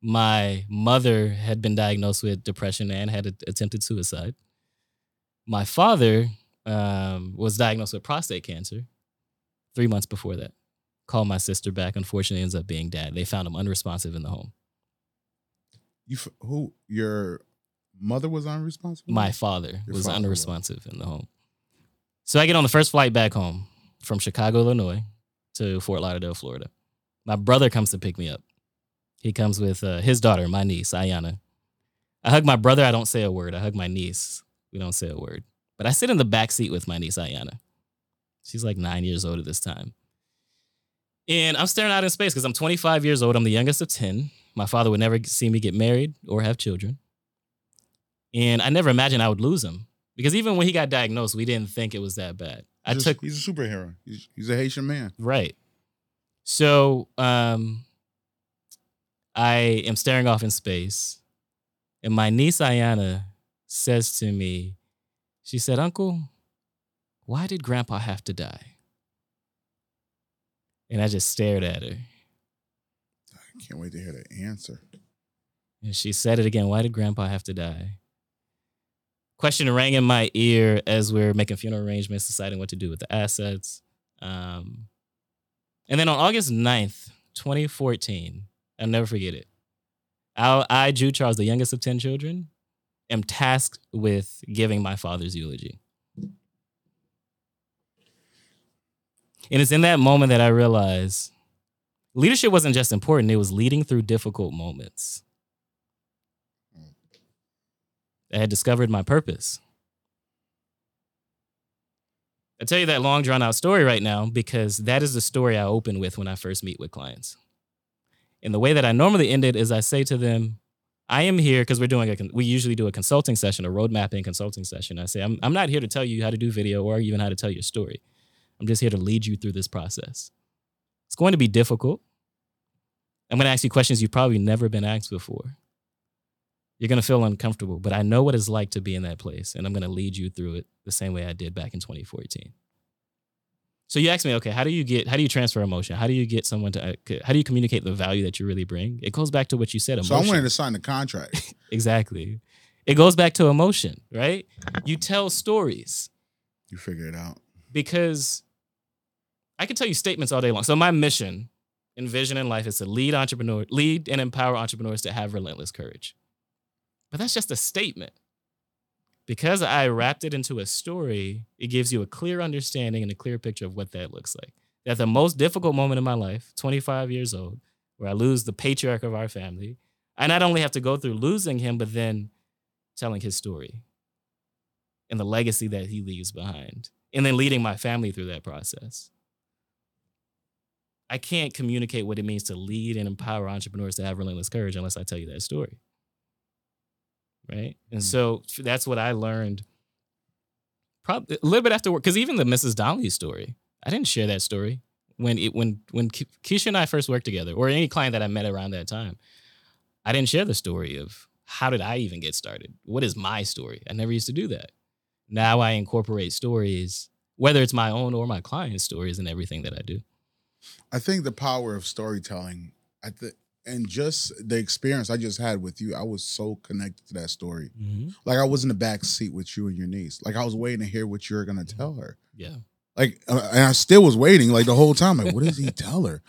My mother had been diagnosed with depression and had a- attempted suicide. My father um, was diagnosed with prostate cancer three months before that. Called my sister back. Unfortunately, ends up being dad. They found him unresponsive in the home. You who your mother was unresponsible? My father Your was father was. unresponsive in the home. So I get on the first flight back home from Chicago, Illinois to Fort Lauderdale, Florida. My brother comes to pick me up. He comes with uh, his daughter, my niece, Ayana. I hug my brother. I don't say a word. I hug my niece. We don't say a word. But I sit in the back seat with my niece, Ayana. She's like nine years old at this time. And I'm staring out in space because I'm 25 years old. I'm the youngest of 10. My father would never see me get married or have children. And I never imagined I would lose him because even when he got diagnosed, we didn't think it was that bad. I He's a- took He's a superhero. He's, he's a Haitian man. right. So um, I am staring off in space, and my niece Ayana says to me, she said, "Uncle, why did Grandpa have to die?" And I just stared at her, Can't wait to hear the answer. and she said it again. Why did Grandpa have to die? Question rang in my ear as we're making funeral arrangements, deciding what to do with the assets. Um, and then on August 9th, 2014, I'll never forget it. I, I, Jude Charles, the youngest of 10 children, am tasked with giving my father's eulogy. And it's in that moment that I realized leadership wasn't just important, it was leading through difficult moments. I had discovered my purpose. I tell you that long drawn out story right now because that is the story I open with when I first meet with clients. And the way that I normally end it is I say to them, I am here because we're doing a, we usually do a consulting session, a road mapping consulting session. I say, I'm, I'm not here to tell you how to do video or even how to tell your story. I'm just here to lead you through this process. It's going to be difficult. I'm going to ask you questions you've probably never been asked before. You're going to feel uncomfortable, but I know what it's like to be in that place, and I'm going to lead you through it the same way I did back in 2014. So you ask me, okay, how do you get, how do you transfer emotion? How do you get someone to, uh, how do you communicate the value that you really bring? It goes back to what you said. So I Emotion. wanted to sign the contract. exactly. It goes back to emotion, right? You tell stories you figure it out. because I can tell you statements all day long. So my mission and vision in life is to lead entrepreneur, lead and empower entrepreneurs to have relentless courage. But that's just a statement. Because I wrapped it into a story, it gives you a clear understanding and a clear picture of what that looks like. At the most difficult moment in my life, 25 years old, where I lose the patriarch of our family, I not only have to go through losing him, but then telling his story and the legacy that he leaves behind, and then leading my family through that process. I can't communicate what it means to lead and empower entrepreneurs to have relentless courage unless I tell you that story. Right. And Mm. so that's what I learned probably a little bit after work. Cause even the Mrs. Donnelly story, I didn't share that story when it when when Ke- Keisha and I first worked together, or any client that I met around that time. I didn't share the story of how did I even get started? What is my story? I never used to do that. Now I incorporate stories, whether it's my own or my client's stories, in everything that I do. I think the power of storytelling, I think, and just the experience I just had with you, I was so connected to that story. Mm-hmm. Like I was in the back seat with you and your niece. Like I was waiting to hear what you were gonna mm-hmm. tell her. Yeah. Like, uh, and I still was waiting like the whole time. Like, what does he tell her?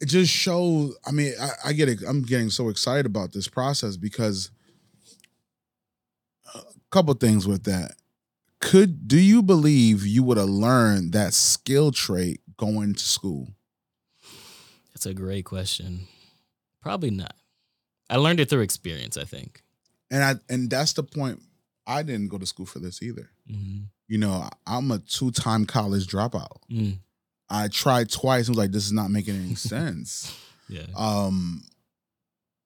It just shows. I mean, I, I get it. I'm getting so excited about this process because a couple things with that. Could do you believe you would have learned that skill trait going to school? That's a great question. Probably not. I learned it through experience, I think. and I and that's the point. I didn't go to school for this either. Mhm. You know, I'm a two time college dropout. Mm. I tried twice and was like, this is not making any sense. Yeah. um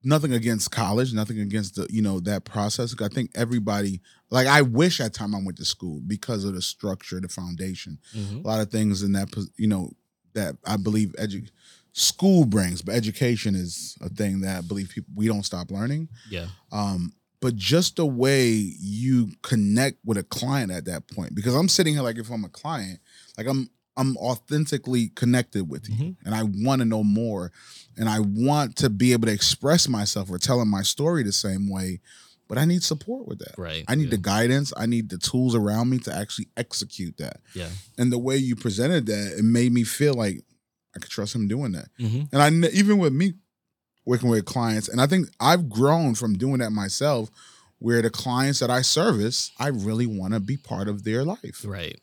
nothing against college nothing against the you know that process i think everybody like i wish at time i went to school because of the structure the foundation Mhm. a lot of things in that you know that i believe edu- school brings but education is a thing that i believe people we don't stop learning Yeah. um but just the way you connect with a client at that point because i'm sitting here like if i'm a client like i'm i'm authentically connected with you Mhm. and i want to know more and i want to be able to express myself or telling my story the same way but i need support with that Right. i need yeah. the guidance i need the tools around me to actually execute that Yeah. and the way you presented that it made me feel like i could trust him doing that hmm and I even with me working with clients, and I think I've grown from doing that myself, where the clients that I service, I really want to be part of their life. Right.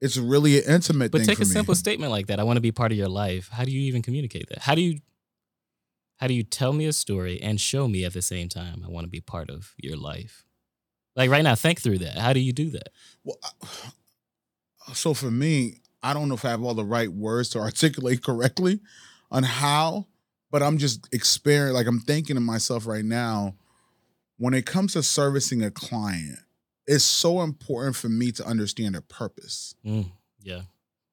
It's really an intimate thing. But take a me. simple statement like that. I want to be part of your life. How do you even communicate that? How do you how do you tell me a story and show me at the same time I want to be part of your life? Like right now, think through that. How do you do that? Well, so for me, I don't know if I have all the right words to articulate correctly on how, but I'm just experiencing. Like I'm thinking to myself right now, when it comes to servicing a client, it's so important for me to understand their purpose. Mm, yeah.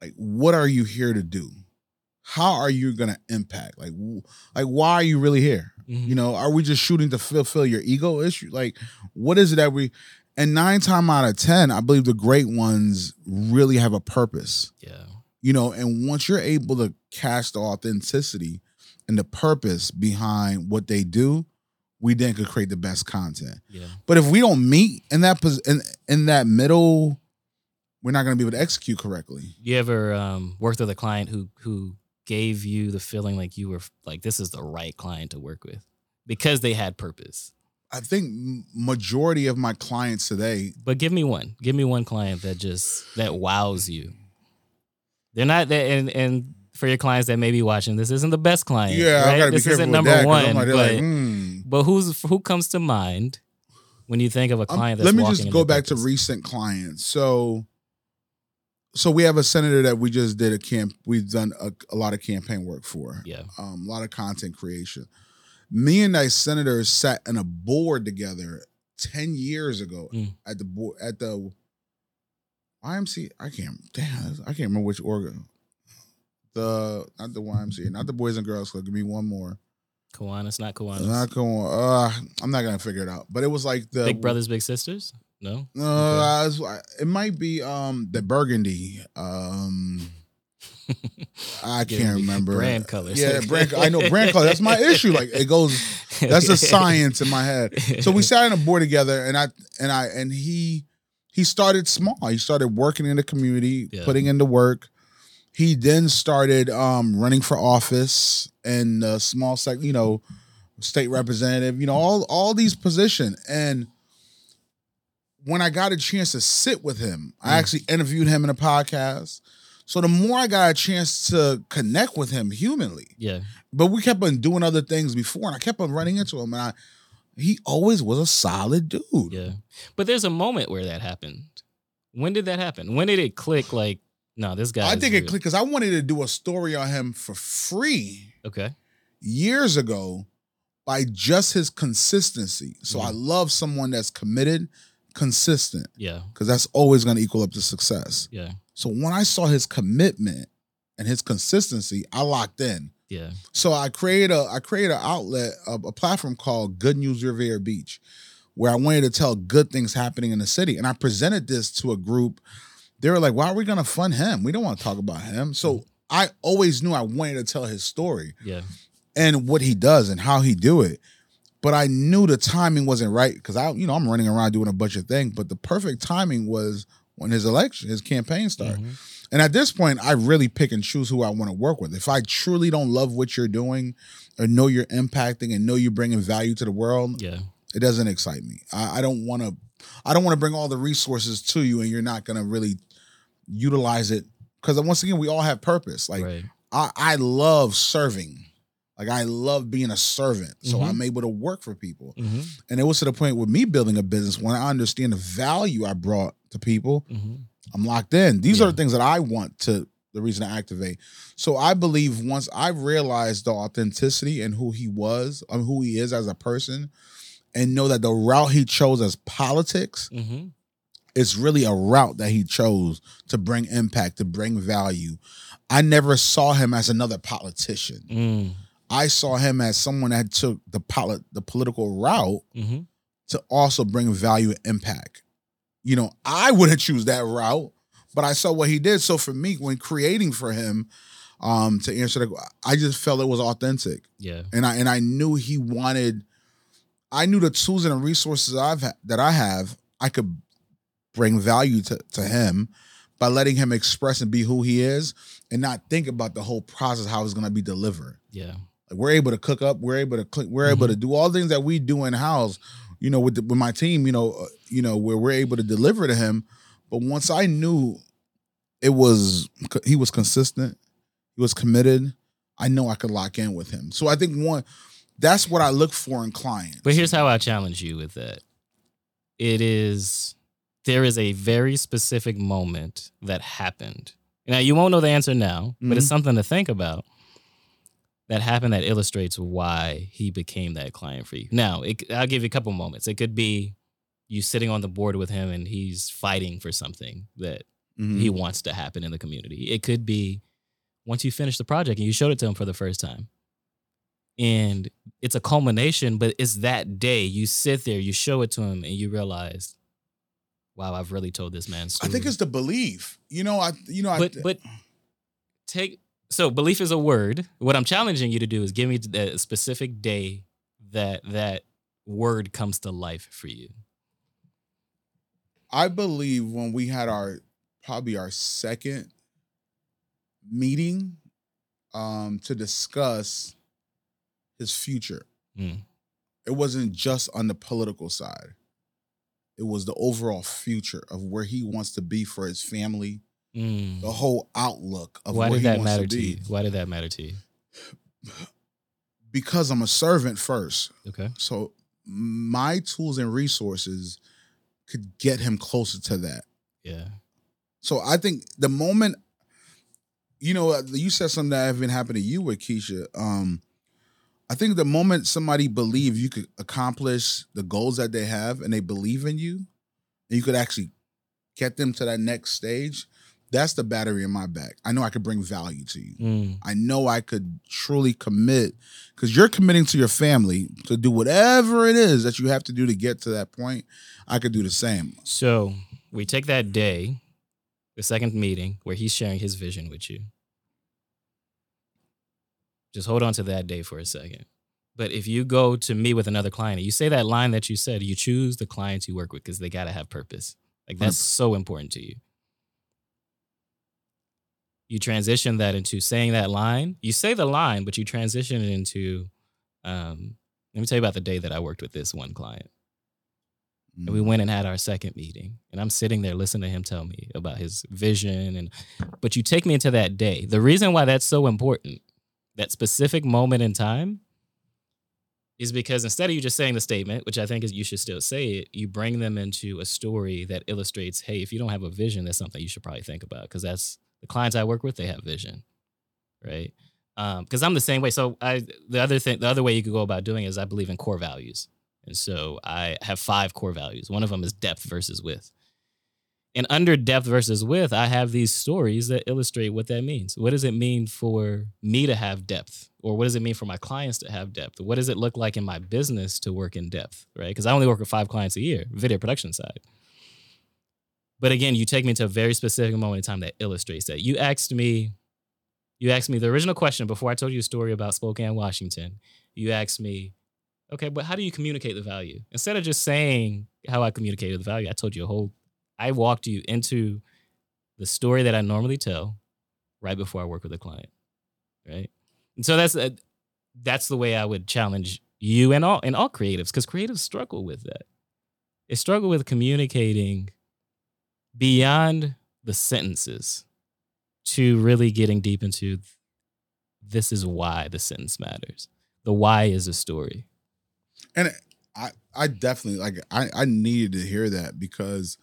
like what are you here to do how are you to impact like like why are you really here Mhm. you know are we just shooting to fulfill your ego issue like what is it that we and nine time out of ten i believe the great ones really have a purpose Yeah. you know and once you're able to cast the authenticity and the purpose behind what they do we then could create the best content Yeah. but if we don't meet in that pos- in, in that middle we're not going to be able to execute correctly You ever um, worked with a client who who gave you the feeling like you were like this is the right client to work with because they had purpose? I think majority of my clients today, But give me one. Give me one client that just that wows you. They're not that and and for your clients that may be watching, this isn't the best client. yeah, I right? gotta this careful isn't number that. one. Like, but, like, hmm. but who's who comes to mind when you think of a Um, client that's let me just go back to recent clients. So, so we have a senator that we just did a camp. We've done a, a lot of campaign work for. Yeah. um, a lot of content creation. Me and that senator sat in a board together ten years ago Mm. at the board at the YMC. I can't damn. I can't remember which organ. The not the YMCA, not the Boys and Girls Club. Give me one more. Kiwanis, not Kiwanis. Not going. Uh, I'm not gonna figure it out. But it was like the Big Brothers, Big Sisters? No? Uh, I was- it might be um the Burgundy. Um, I can't remember brand colors. Yeah, brand. I know brand color. That's my issue. Like it goes. That's a science in my head. So we sat on a board together, and I and I and he he started small. He started working in the community, Yeah. putting in the work. He then started um, running for office and uh, small sec, you know, state representative. You know, all all these positions. And when I got a chance to sit with him, I Mm. actually interviewed him in a podcast. So the more I got a chance to connect with him humanly, Yeah. but we kept on doing other things before, and I kept on running into him, and I he always was a solid dude. Yeah. But there's a moment where that happened. When did that happen? When did it click like, no, this guy I think it clicked because I wanted to do a story on him for free Okay. years ago by just his consistency. So I mm-hmm. love someone that's committed, consistent, Yeah. because that's always going to equal up to success. Yeah. So when I saw his commitment and his consistency, I locked in. Yeah. So I created a I created an outlet, a, a platform called Good News Riviera Beach, where I wanted to tell good things happening in the city. And I presented this to a group. They were like, "Why are we gonna fund him? We don't want to talk about him." So I always knew I wanted to tell his story Yeah. and what he does and how he do it. But I knew the timing wasn't right because I, you know, I'm running around doing a bunch of things. But the perfect timing was when his election, his campaign started. Mhm. And at this point, I really pick and choose who I want to work with. If I truly don't love what you're doing or know you're impacting and know you're bringing value to the world, Yeah. it doesn't excite me. I, I don't want to. I don't want to bring all the resources to you and you're not going to really utilize it because once again, we all have purpose. Like right. I, I love serving. Like I love being a servant, so Mhm. I'm able to work for people. Mm-hmm. And it was to the point with me building a business when I understand the value I brought to people. Mm-hmm. I'm locked in. These are the things that I want to the reason to activate. So I believe once I realized the authenticity and who he was, and who he is as a person, and know that the route he chose as politics Mm-hmm. It's really a route that he chose to bring impact, to bring value. I never saw him as another politician. Mm. I saw him as someone that took the polit- the political route Mm-hmm. to also bring value and impact. You know, I wouldn't choose that route, but I saw what he did. So for me, when creating for him, um, to answer the, I just felt it was authentic, Yeah. and I and I knew he wanted. I knew the tools and the resources I've ha- that I have, I could bring value to to him by letting him express and be who he is, and not think about the whole process how it's going to be delivered. Yeah. Like we're able to cook up, we're able to click, we're able to do all the things that we do in house. You know, with the, with my team, you know, uh, you know where we're able to deliver to him. But once I knew it was he was consistent, he was committed. I know I could lock in with him. So I think one, that's what I look for in clients. But here's how I challenge you with that. It is there is a very specific moment that happened. Now you won't know the answer now, but it's Mhm. something to think about. That happened that illustrates why he became that client for you. Now, it, I'll give you a couple moments. It could be you sitting on the board with him and he's fighting for something that Mhm. he wants to happen in the community. It could be once you finish the project and you showed it to him for the first time. And it's a culmination, but it's that day you sit there, you show it to him, and you realize, wow, I've really told this man I think it's the belief. You know, I you know, but I, but take so belief is a word. What I'm challenging you to do is give me a specific day that that word comes to life for you. I believe when we had our probably our second meeting um to discuss his future. Mm. It wasn't just on the political side. It was the overall future of where he wants to be for his family, Mm. the whole outlook of Why where did he that wants matter to to you? Why did that matter to you? Because I'm a servant first. Okay. So my tools and resources could get him closer to that. Yeah. So I think the moment, you know, uh, you said something that have been happening to you with Keisha. Um, I think the moment somebody believes you could accomplish the goals that they have, and they believe in you, and you could actually get them to that next stage. That's the battery in my back. I know I could bring value to you. Mm. I know I could truly commit because you're committing to your family to do whatever it is that you have to do to get to that point. I could do the same. So we take that day, the second meeting, where he's sharing his vision with you. Just hold on to that day for a second. But if you go to meet with another client, and you say that line that you said, you choose the clients you work with because they got to have purpose. Like that's so important to you. You transition that into saying that line. You say the line, but you transition it into. Um, let me tell you about the day that I worked with this one client. And we went and had our second meeting. And I'm sitting there listening to him tell me about his vision. And but you take me into that day. The reason why that's so important, that specific moment in time, is because instead of you just saying the statement, which I think is you should still say it, you bring them into a story that illustrates, hey, if you don't have a vision, that's something you should probably think about. Because that's the clients I work with, they have vision. Right. Um, because I'm the same way. So I the other thing, the other way you could go about doing is I believe in core values. And so I have five core values. One of them is depth versus width. And under depth versus width, I have these stories that illustrate what that means. What does it mean for me to have depth? Or what does it mean for my clients to have depth? What does it look like in my business to work in depth? Right? Because I only work with five clients a year, video production side. But again, you take me to a very specific moment in time that illustrates that. You asked me, you asked me the original question before I told you a story about Spokane, Washington. You asked me, okay, but how do you communicate the value? Instead of just saying how I communicated the value, I told you a whole, I walked you into the story that I normally tell right before I work with a client, right? And so that's a, that's the way I would challenge you and all and all creatives because creatives struggle with that. They struggle with communicating beyond the sentences to really getting deep into this is why the sentence matters. The why is a story. And I, I definitely like. I, I needed to hear that because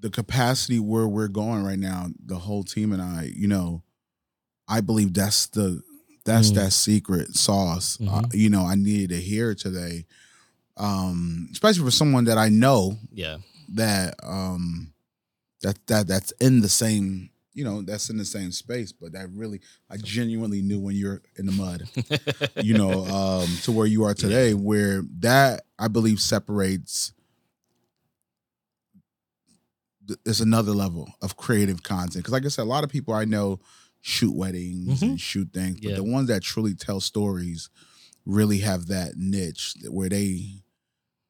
the capacity where we're going right now, the whole team and I, you know, I believe that's the that's Mm. that secret sauce. Uh, Mhm. you know, I needed to hear today, um, especially for someone that I know Yeah. that um that that that's in the same you know that's in the same space but that really i genuinely knew when you're in the mud you know um to where you are today where that i believe separates there's another level of creative content because like i said a lot of people i know shoot weddings Mhm. and shoot things but Yeah. the ones that truly tell stories really have that niche where they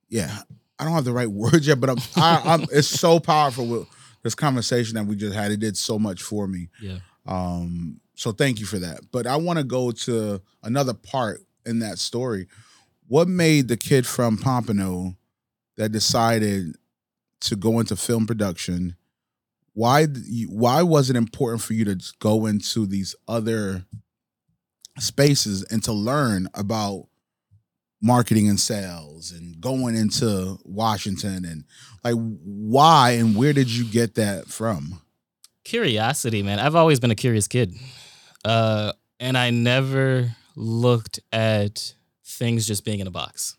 yeah i don't have the right words yet but i'm, I, I'm it's so powerful with this conversation that we just had it did so much for me yeah. um, so thank you for that. But I want to go to another part in that story. What made the kid from Pompano that decided to go into film production? Why why was it important for you to go into these other spaces and to learn about marketing and sales and going into Washington and like why and where did you get that from? Curiosity, man. I've always been a curious kid. Uh, and I never looked at things just being in a box.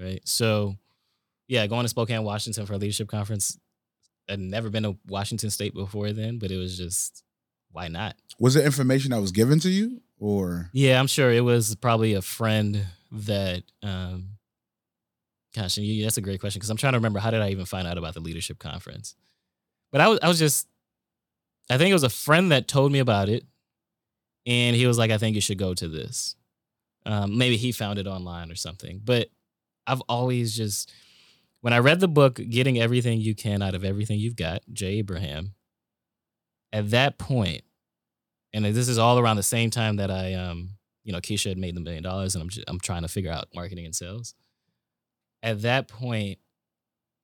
Right. So, yeah, going to Spokane, Washington for a leadership conference. I'd never been to Washington State before then, but it was just, why not? Was it information that was given to you or Yeah, I'm sure it was probably a friend that. Um, gosh, and you, that's a great question because I'm trying to remember how did I even find out about the leadership conference? But I was, I was just, I think it was a friend that told me about it, and he was like, "I think you should go to this." Um, maybe he found it online or something. But I've always just, when I read the book, "Getting Everything You Can Out of Everything You've Got," Jay Abraham. At that point, and this is all around the same time that I, um, you know, Keisha had made the million dollars, and I'm just, I'm trying to figure out marketing and sales. At that point,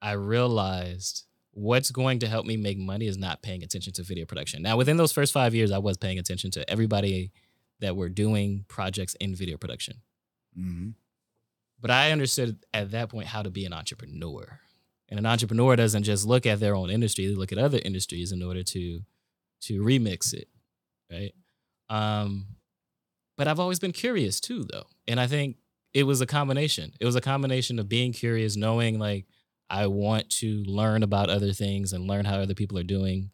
I realized what's going to help me make money is not paying attention to video production. Now, within those first five years, I was paying attention to everybody that were doing projects in video production. Mhm. But I understood at that point how to be an entrepreneur. And an entrepreneur doesn't just look at their own industry; they look at other industries in order to to remix it, right? Um, but I've always been curious too, though, and I think it was a combination. It was a combination of being curious, knowing like I want to learn about other things and learn how other people are doing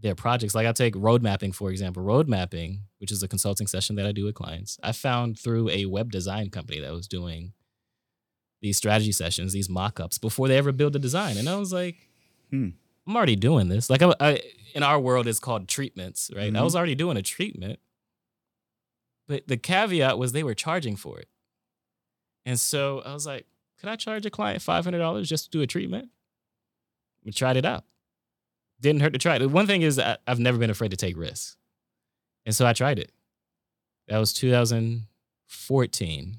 their projects. Like I take road mapping, for example. Road mapping, which is a consulting session that I do with clients, I found through a web design company that was doing these strategy sessions, these mock-ups before they ever build a design. And I was like, Hmm. I'm already doing this. Like I, I, in our world, it's called treatments, right? I Mhm. was already doing a treatment, but the caveat was they were charging for it. And so I was like, could I charge a client five hundred dollars just to do a treatment? We tried it out. Didn't hurt to try it. The one thing is I, I've never been afraid to take risks, and so I tried it. That was 2014.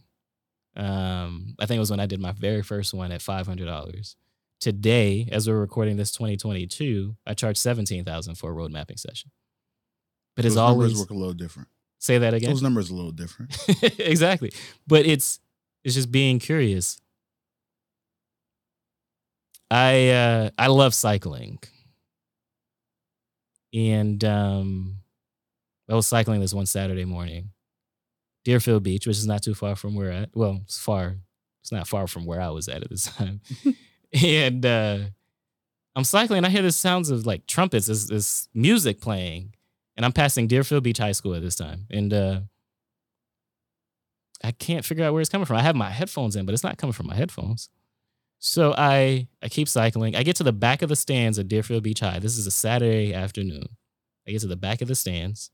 Um, I think it was when I did my very first one at five hundred dollars. Today, as we're recording this 2022, I charge seventeen thousand for a road mapping session. But Those it's numbers always work a little different. say that again. Those numbers are a little different. exactly. But it's it's just being curious. I uh I love cycling. And um I was cycling this one Saturday morning. Deerfield Beach, which is not too far from where I well, it's far. It's not far from where I was at at the time. and uh I'm cycling I hear the sounds of like trumpets, this this music playing. And I'm passing Deerfield Beach High School at this time. And uh I can't figure out where it's coming from. I have my headphones in, but it's not coming from my headphones. So I I keep cycling. I get to the back of the stands at Deerfield Beach High. This is a Saturday afternoon. I get to the back of the stands,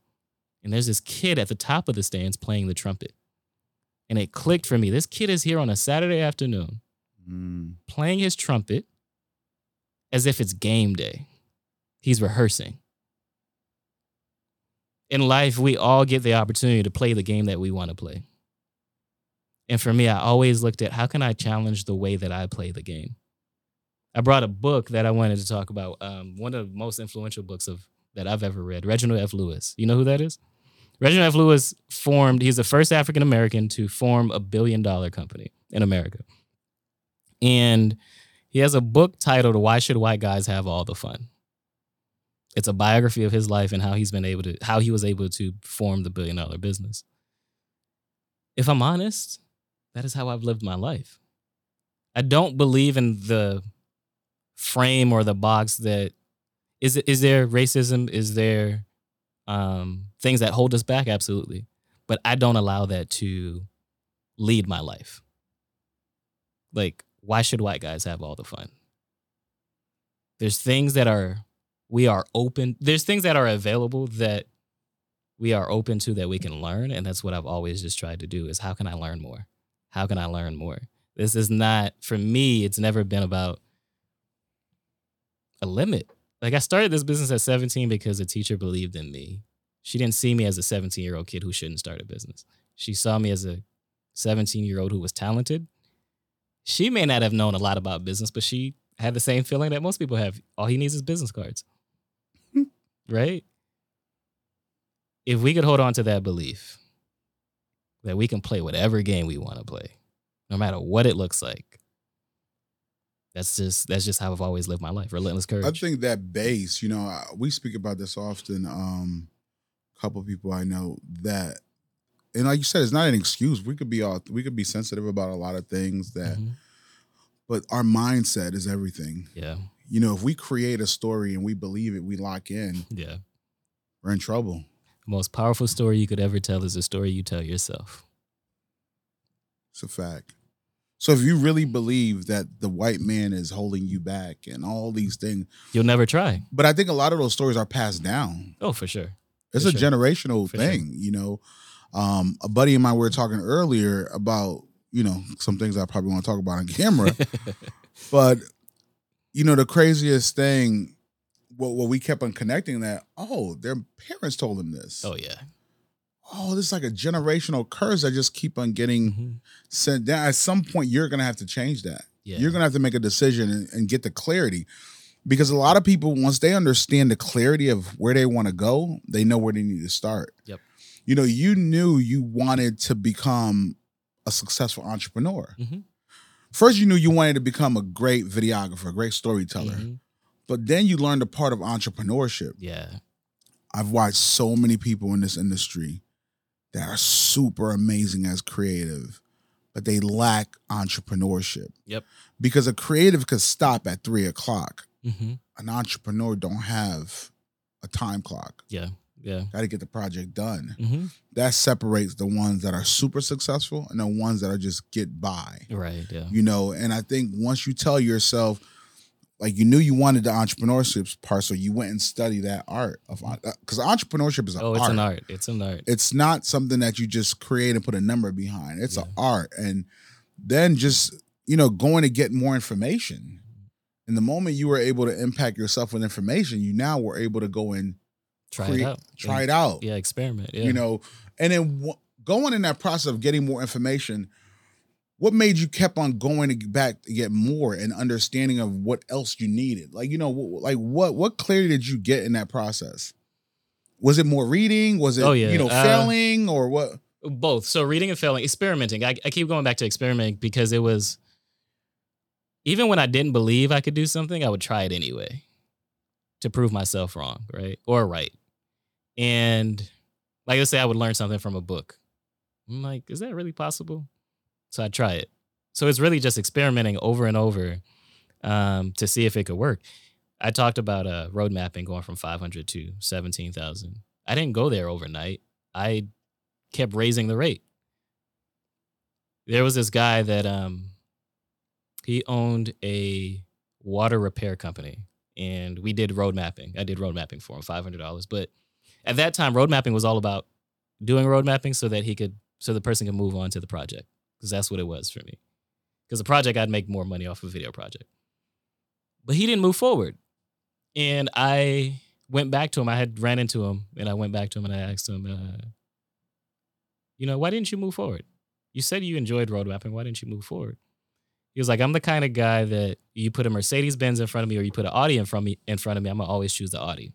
and there's this kid at the top of the stands playing the trumpet. And it clicked for me. This kid is here on a Saturday afternoon Mm. playing his trumpet as if it's game day. He's rehearsing. In life, we all get the opportunity to play the game that we want to play. And for me, I always looked at how can I challenge the way that I play the game. I brought a book that I wanted to talk about. Um, one of the most influential books of that I've ever read, Reginald F. Lewis. You know who that is? Reginald F. Lewis formed, he's the first African American to form a billion dollar company in America. And he has a book titled Why Should White Guys Have All the Fun? It's a biography of his life and how he's been able to, how he was able to form the billion dollar business. If I'm honest, that is how I've lived my life. I don't believe in the frame or the box that is is there racism? Is there um, things that hold us back? Absolutely, but I don't allow that to lead my life. Like, why should white guys have all the fun? There's things that are we are open. There's things that are available that we are open to that we can learn, and that's what I've always just tried to do. Is how can I learn more? How can I learn more? This is not for me. It's never been about a limit. Like I started this business at 17 because a teacher believed in me. She didn't see me as a 17 year old kid who shouldn't start a business. She saw me as a 17 year old who was talented. She may not have known a lot about business, but she had the same feeling that most people have. All he needs is business cards. Hmm. right? If we could hold on to that belief that we can play whatever game we want to play, no matter what it looks like, that's just that's just how I've always lived my life. Relentless courage. I think that base, you know, we speak about this often. Um, a couple people I know that, and like you said, it's not an excuse. We could be all we could be sensitive about a lot of things that, Mhm. but our mindset is everything. Yeah, You know, if we create a story and we believe it, we lock in, yeah. we're in trouble. The most powerful story you could ever tell is the story you tell yourself. It's a fact. So if you really believe that the white man is holding you back and all these things, You'll never try. but I think a lot of those stories are passed down. Oh, for sure. It's For a sure. generational For sure. thing, you know. Um, a buddy of mine we were talking earlier about, you know, some things I probably want to talk about on camera. but you know, the craziest thing, what what we kept on connecting that, oh, their parents told them this. oh yeah. Oh, this is like a generational curse that just keep on getting Mhm. sent down. At some point, you're gonna have to change that. Yeah. You're gonna have to make a decision and, and get the clarity. Because a lot of people, once they understand the clarity of where they want to go, they know where they need to start. Yep. You know, you knew you wanted to become a successful entrepreneur. Mhm. First, you knew you wanted to become a great videographer, a great storyteller. Mhm. But then you learn a part of entrepreneurship. Yeah. I've watched so many people in this industry that are super amazing as creative, but they lack entrepreneurship. Yep. Because a creative could stop at three o'clock. hmm An entrepreneur don't have a time clock. Yeah. Yeah. Got to get the project done. hmm That separates the ones that are super successful and the ones that are just get by. Right. Yeah. You know, and I think once you tell yourself, like you knew you wanted the entrepreneurship part, so you went and studied that art of because uh, entrepreneurship is an Oh, it's art. an art. It's an art. It's not something that you just create and put a number behind. It's an art, and then just you know going to get more information. And the moment you were able to impact yourself with information, you now were able to go and Try create- it out. try it out. Yeah. Experiment. Yeah. You know, and then w- going in that process of getting more information. What made you kept on going to get back to get more and understanding of what else you needed? Like you know, like what what clarity did you get in that process? Was it more reading? Was it Oh, yeah. you know Uh, failing or what? both so reading and failing experimenting I, I keep going back to experimenting because it was even when i didn't believe i could do something i would try it anyway to prove myself wrong right or right and like let's say i would learn something from a book i'm like is that really possible so i try it so it's really just experimenting over and over um, to see if it could work i talked about uh, road mapping going from 500 to 17000 i didn't go there overnight i kept raising the rate. There was this guy that um he owned a water repair company and we did road mapping. I did road mapping for him, $500. But at that time road mapping was all about doing road mapping so that he could so the person could move on to the project because that's what it was for me. Because the project I'd make more money off of a video project. But he didn't move forward. And I went back to him. I had ran into him and I went back to him and I asked him uh, you know, why didn't you move forward? You said you enjoyed road mapping. Why didn't you move forward? He was like, I'm the kind of guy that you put a Mercedes Benz in front of me or you put an Audi in front of me in front of me, I'm gonna always choose the Audi.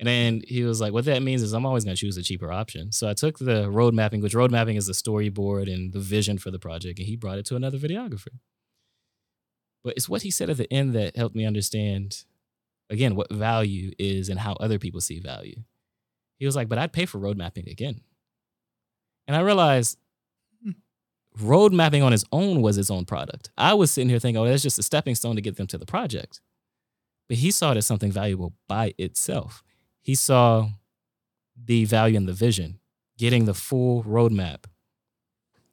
And then he was like, what that means is I'm always going to choose a cheaper option. So I took the road mapping, which road mapping is the storyboard and the vision for the project, and he brought it to another videographer. But it's what he said at the end that helped me understand, again, what value is and how other people see value. He was like, but I'd pay for road mapping again. And I realized Hmm. road mapping on its own was its own product. I was sitting here thinking, oh, that's just a stepping stone to get them to the project. But he saw it as something valuable by itself. He saw the value in the vision, getting the full roadmap,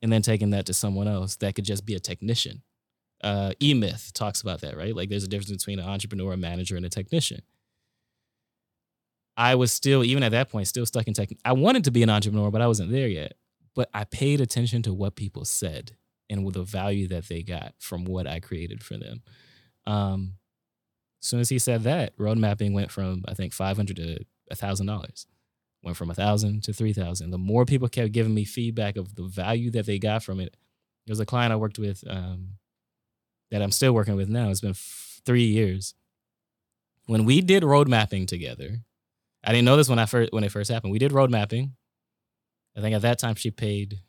and then taking that to someone else that could just be a technician. Uh, talks about that, right? Like there's a difference between an entrepreneur, a manager, and a technician. I was still, even at that point, still stuck in tech. I wanted to be an entrepreneur, but I wasn't there yet. But I paid attention to what people said and with the value that they got from what I created for them. Um, as soon as he said that, road mapping went from I think five hundred to thousand dollars. Went from a thousand to three thousand. The more people kept giving me feedback of the value that they got from it. There was a client I worked with um, that I'm still working with now. It's been f- three years. When we did road mapping together, I didn't know this when I first when it first happened. We did road mapping. I think at that time she paid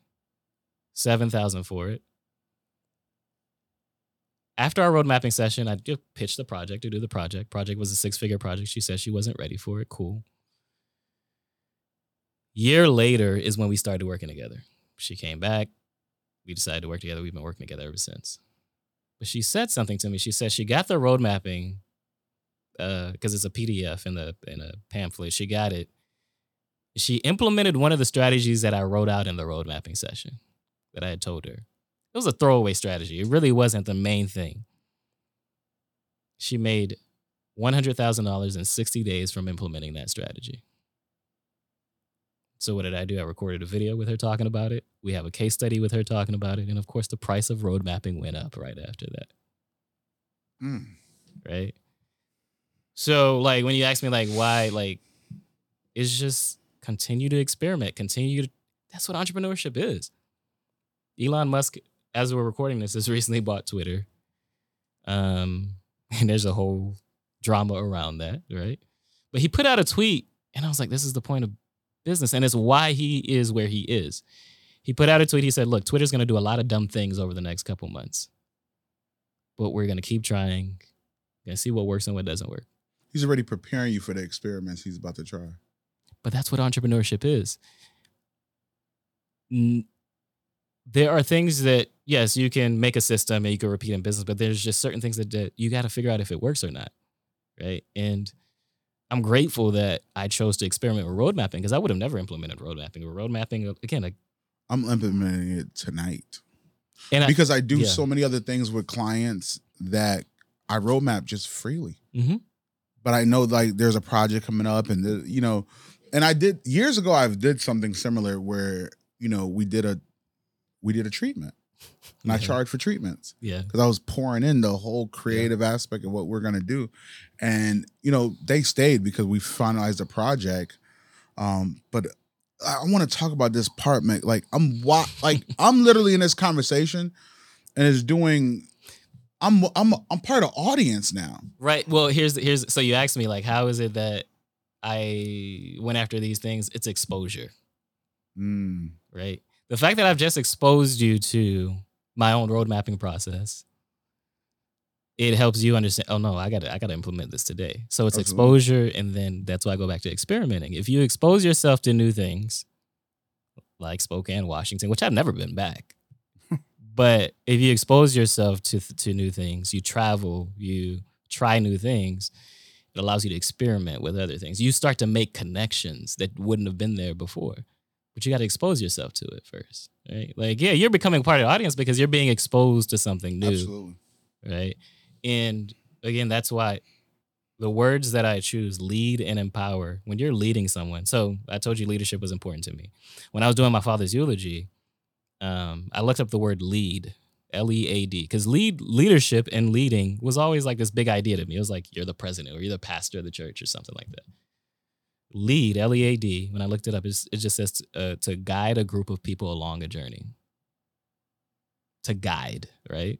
seven thousand for it. After our road mapping session, I pitched the project to do the project. Project was a six figure project. She said she wasn't ready for it. Cool. Year later is when we started working together. She came back. We decided to work together. We've been working together ever since. But she said something to me. She said she got the road mapping uh, because it's a PDF in the in a pamphlet. She got it. She implemented one of the strategies that I wrote out in the road mapping session that I had told her. It was a throwaway strategy. It really wasn't the main thing. She made $100,000 in 60 days from implementing that strategy. So, what did I do? I recorded a video with her talking about it. We have a case study with her talking about it. And of course, the price of road mapping went up right after that. Mm. Right. So, like, when you ask me, like, why, like, it's just continue to experiment, continue to, that's what entrepreneurship is. Elon Musk, as we're recording this, has recently bought Twitter. Um, and there's a whole drama around that, right? But he put out a tweet, and I was like, this is the point of business, and it's why he is where he is. He put out a tweet. He said, "Look, Twitter's going to do a lot of dumb things over the next couple months, but we're going to keep trying, and see what works and what doesn't work." He's already preparing you for the experiments he's about to try. But that's what entrepreneurship is. There are things that yes, you can make a system and you can repeat in business, but there's just certain things that, that you got to figure out if it works or not, right? And I'm grateful that I chose to experiment with road mapping because I would have never implemented road mapping. Road mapping again, like, I'm implementing it tonight and because I do yeah. so many other things with clients that I roadmap just freely. Mhm. But I know like there's a project coming up, and the, you know, and I did years ago. I did something similar where you know we did a we did a treatment, and I charged for treatments yeah, because I was pouring in the whole creative aspect of what we're gonna do, and you know they stayed because we finalized the project. Um, but I want to talk about this part, man. Like I'm wa- like I'm literally in this conversation, and it's doing. I'm I'm I'm part of audience now. right. Well, here's here's so you asked me like, how is it that I went after these things? It's exposure. Mm. right? The fact that I've just exposed you to my own road mapping process, it helps you understand. Oh no, I got to I got to implement this today. So it's Absolutely. exposure, and then that's why I go back to experimenting. If you expose yourself to new things, like Spokane, Washington, which I've never been back, but if you expose yourself to to new things, you travel, you try new things. It allows you to experiment with other things. You start to make connections that wouldn't have been there before but you got to expose yourself to it first, right? Like, yeah, you're becoming part of the audience because you're being exposed to something new, Absolutely. right? And again, that's why the words that I choose lead and empower when you're leading someone. So I told you leadership was important to me. When I was doing my father's eulogy, um, I looked up the word lead, L E A D, because lead leadership and leading was always like this big idea to me. It was like you're the president or you're the pastor of the church or something like that lead l-e-a-d when i looked it up it just says uh, to guide a group of people along a journey to guide right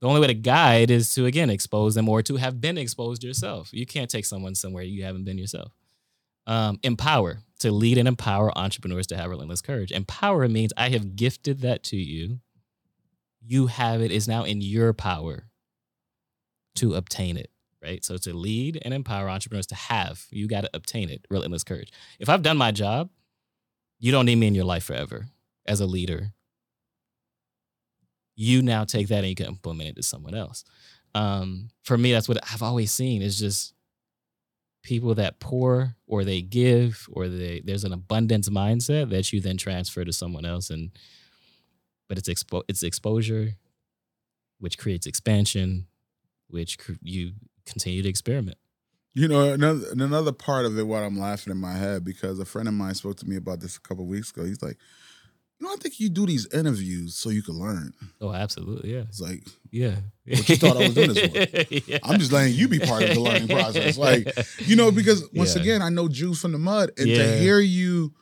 The only way to guide is to again expose them or to have been exposed yourself. You can't take someone somewhere you haven't been yourself. Um, empower to lead and empower entrepreneurs to have relentless courage. Empower means I have gifted that to you. You have it is now in your power to obtain it right? So to lead and empower entrepreneurs to have, you got to obtain it, relentless courage. If I've done my job, you don't need me in your life forever as a leader. You now take that and you can implement it to someone else. Um, for me, that's what I've always seen is just people that pour or they give or they there's an abundance mindset that you then transfer to someone else and but it's expo- it's exposure which creates expansion which cr- you continue to experiment. You know, another another part of it, what I'm laughing in my head because a friend of mine spoke to me about this a couple weeks ago. He's like, you know, I think you do these interviews so you can learn. Oh, absolutely, yeah. It's like, yeah. What you thought I was doing this yeah. I'm just letting you be part of the learning process. Like, you know, because once yeah. again, I know Jude from the mud, and yeah. to hear you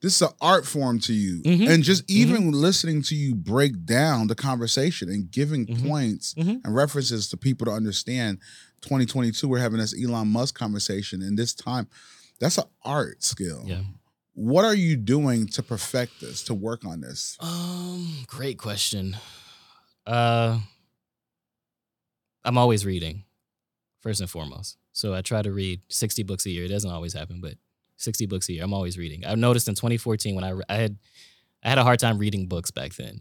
this is an art form to you mm-hmm. and just mm-hmm. even mm-hmm. listening to you break down the conversation and giving mm-hmm. points mm-hmm. and references to people to understand 2022 we're having this elon musk conversation and this time that's an art skill yeah what are you doing to perfect this to work on this um great question uh i'm always reading first and foremost so i try to read 60 books a year it doesn't always happen but 60 books a year. I'm always reading. I noticed in 2014 when I, I had I had a hard time reading books back then.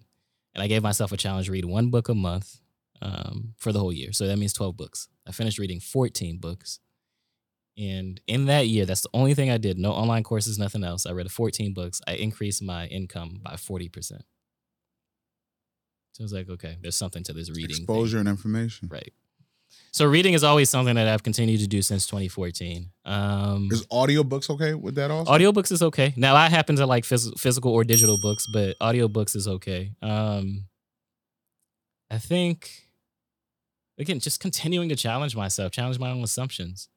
And I gave myself a challenge to read one book a month um, for the whole year. So that means 12 books. I finished reading 14 books. And in that year, that's the only thing I did. No online courses, nothing else. I read 14 books. I increased my income by 40%. So I was like, okay, there's something to this reading. Exposure thing. and information. Right. So reading is always something that I've continued to do since 2014. Um, is audiobooks okay with that also? Audiobooks is okay. Now I happen to like phys- physical or digital books, but audiobooks is okay. Um, I think again, just continuing to challenge myself, challenge my own assumptions.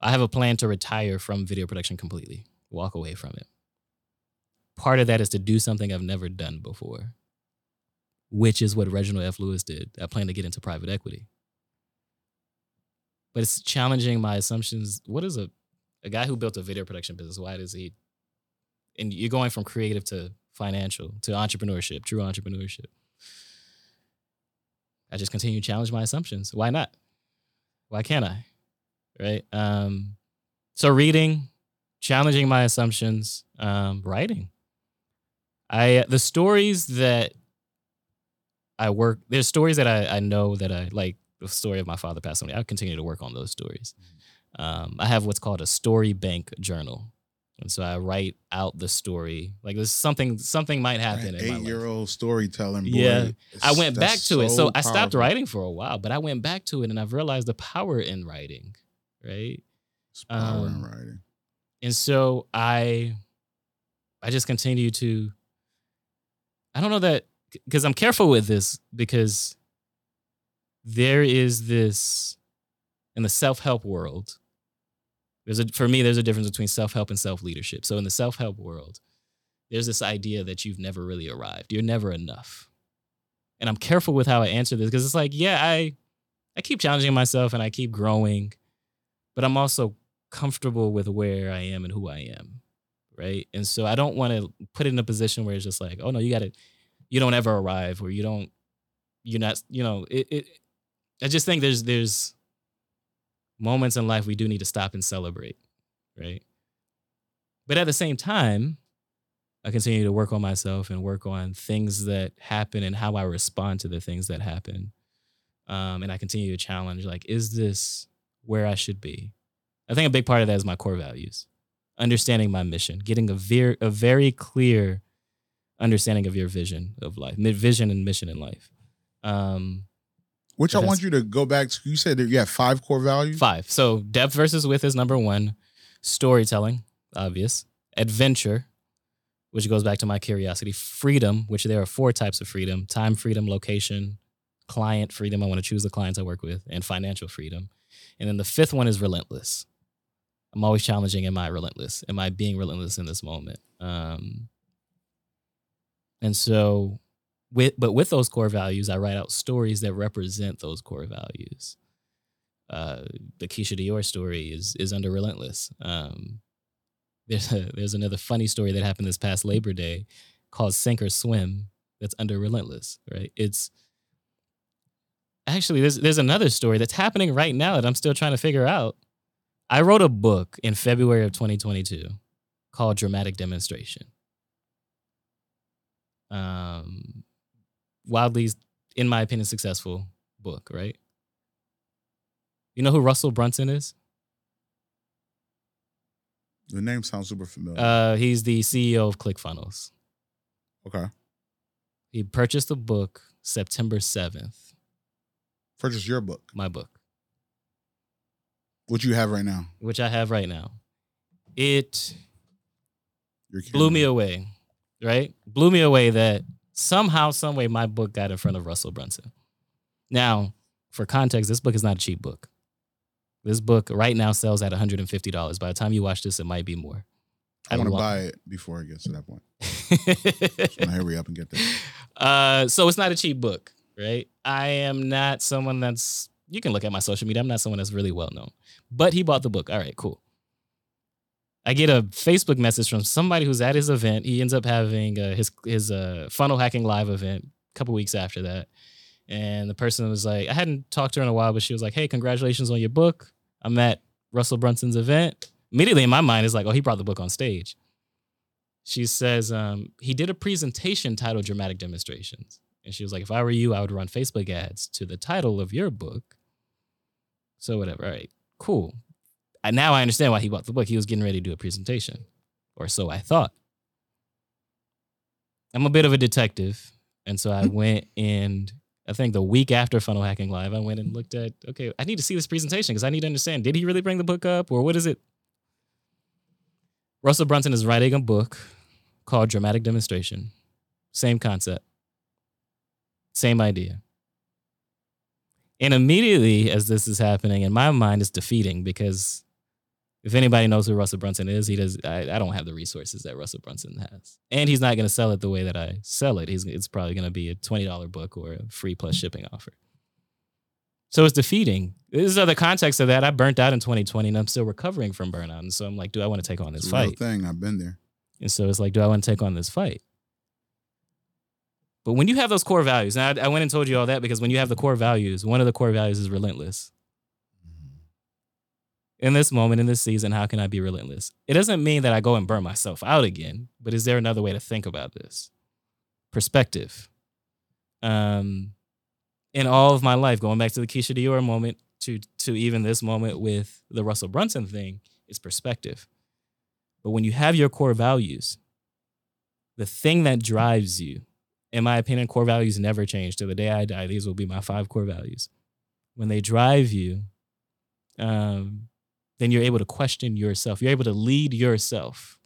I have a plan to retire from video production completely, walk away from it. Part of that is to do something I've never done before, which is what Reginald F. Lewis did. I plan to get into private equity but it's challenging my assumptions. What is a a guy who built a video production business? Why does he? And you're going from creative to financial to entrepreneurship, true entrepreneurship. I just continue to challenge my assumptions. Why not? Why can't I? Right. Um, so reading, challenging my assumptions, um, writing. I the stories that I work. There's stories that I, I know that I like the story of my father passing away, I continue to work on those stories. Mm-hmm. Um, I have what's called a story bank journal. And so I write out the story. Like there's something something might happen. Eight year old storytelling. Boy, yeah, I went back to so it. So powerful. I stopped writing for a while, but I went back to it and I've realized the power in writing. Right. It's power um, in writing. And so I, I just continue to. I don't know that because I'm careful with this because there is this in the self-help world there's a for me there's a difference between self-help and self-leadership. So in the self-help world there's this idea that you've never really arrived. You're never enough. And i'm careful with how i answer this because it's like yeah i i keep challenging myself and i keep growing but i'm also comfortable with where i am and who i am right? And so i don't want to put it in a position where it's just like oh no you got to you don't ever arrive or you don't you're not you know it, it I just think there's there's moments in life we do need to stop and celebrate, right? But at the same time, I continue to work on myself and work on things that happen and how I respond to the things that happen. Um, and I continue to challenge like, is this where I should be? I think a big part of that is my core values, understanding my mission, getting a, ver- a very clear understanding of your vision of life, vision and mission in life. Um, which I want you to go back to. You said that you have five core values. Five. So depth versus width is number one. Storytelling, obvious. Adventure, which goes back to my curiosity. Freedom, which there are four types of freedom: time freedom, location, client freedom. I want to choose the clients I work with, and financial freedom. And then the fifth one is relentless. I'm always challenging. Am I relentless? Am I being relentless in this moment? Um, and so with but with those core values, I write out stories that represent those core values. Uh, the Keisha Dior story is is under Relentless. Um, there's a, there's another funny story that happened this past Labor Day called Sink or Swim that's under Relentless. Right? It's actually there's there's another story that's happening right now that I'm still trying to figure out. I wrote a book in February of 2022 called Dramatic Demonstration. Um, wildly, in my opinion, successful book, right? You know who Russell Brunson is? The name sounds super familiar. Uh, he's the CEO of ClickFunnels. okay. He purchased a book September 7th, Purchase your book. my book, What you have right now. which I have right now. It blew me away, right? Blew me away that somehow, some way, my book got in front of Russell Brunson. Now, for context, this book is not a cheap book. This book right now sells at $150. By the time you watch this, it might be more. I want to buy it before it gets to that point. I to hurry up and get there. uh, so it's not a cheap book, right? I am not someone that's you can look at my social media. I'm not someone that's really well known. But he bought the book. All right, cool. I get a Facebook message from somebody who's at his event. He ends up having uh, his his uh, funnel hacking live event a couple weeks after that. And the person was like, I hadn't talked to her in a while, but she was like, Hey, congratulations on your book. I'm at Russell Brunson's event. Immediately in my mind, it's like, Oh, he brought the book on stage. She says, um, He did a presentation titled Dramatic Demonstrations. And she was like, If I were you, I would run Facebook ads to the title of your book. So, whatever. All right, cool. Now I understand why he bought the book. He was getting ready to do a presentation, or so I thought. I'm a bit of a detective. And so I mm-hmm. went and I think the week after Funnel Hacking Live, I went and looked at, okay, I need to see this presentation because I need to understand did he really bring the book up or what is it? Russell Brunson is writing a book called Dramatic Demonstration. Same concept, same idea. And immediately as this is happening, in my mind, it's defeating because if anybody knows who Russell Brunson is, he does. I, I don't have the resources that Russell Brunson has, and he's not going to sell it the way that I sell it. He's it's probably going to be a twenty dollar book or a free plus mm-hmm. shipping offer. So it's defeating. This is the context of that. I burnt out in 2020, and I'm still recovering from burnout. And so I'm like, do I want to take on this It's fight? thing. I've been there. And so it's like, do I want to take on this fight? But when you have those core values, and I, I went and told you all that because when you have the core values, one of the core values is relentless. In this moment, in this season, how can I be relentless? It doesn't mean that I go and burn myself out again, but is there another way to think about this? Perspective. Um, in all of my life, going back to the Keisha Dior moment to to even this moment with the Russell Brunson thing, is perspective. But when you have your core values, the thing that drives you, in my opinion, core values never change. To the day I die, these will be my five core values. When they drive you, um, then you're able to question yourself. You're able to lead yourself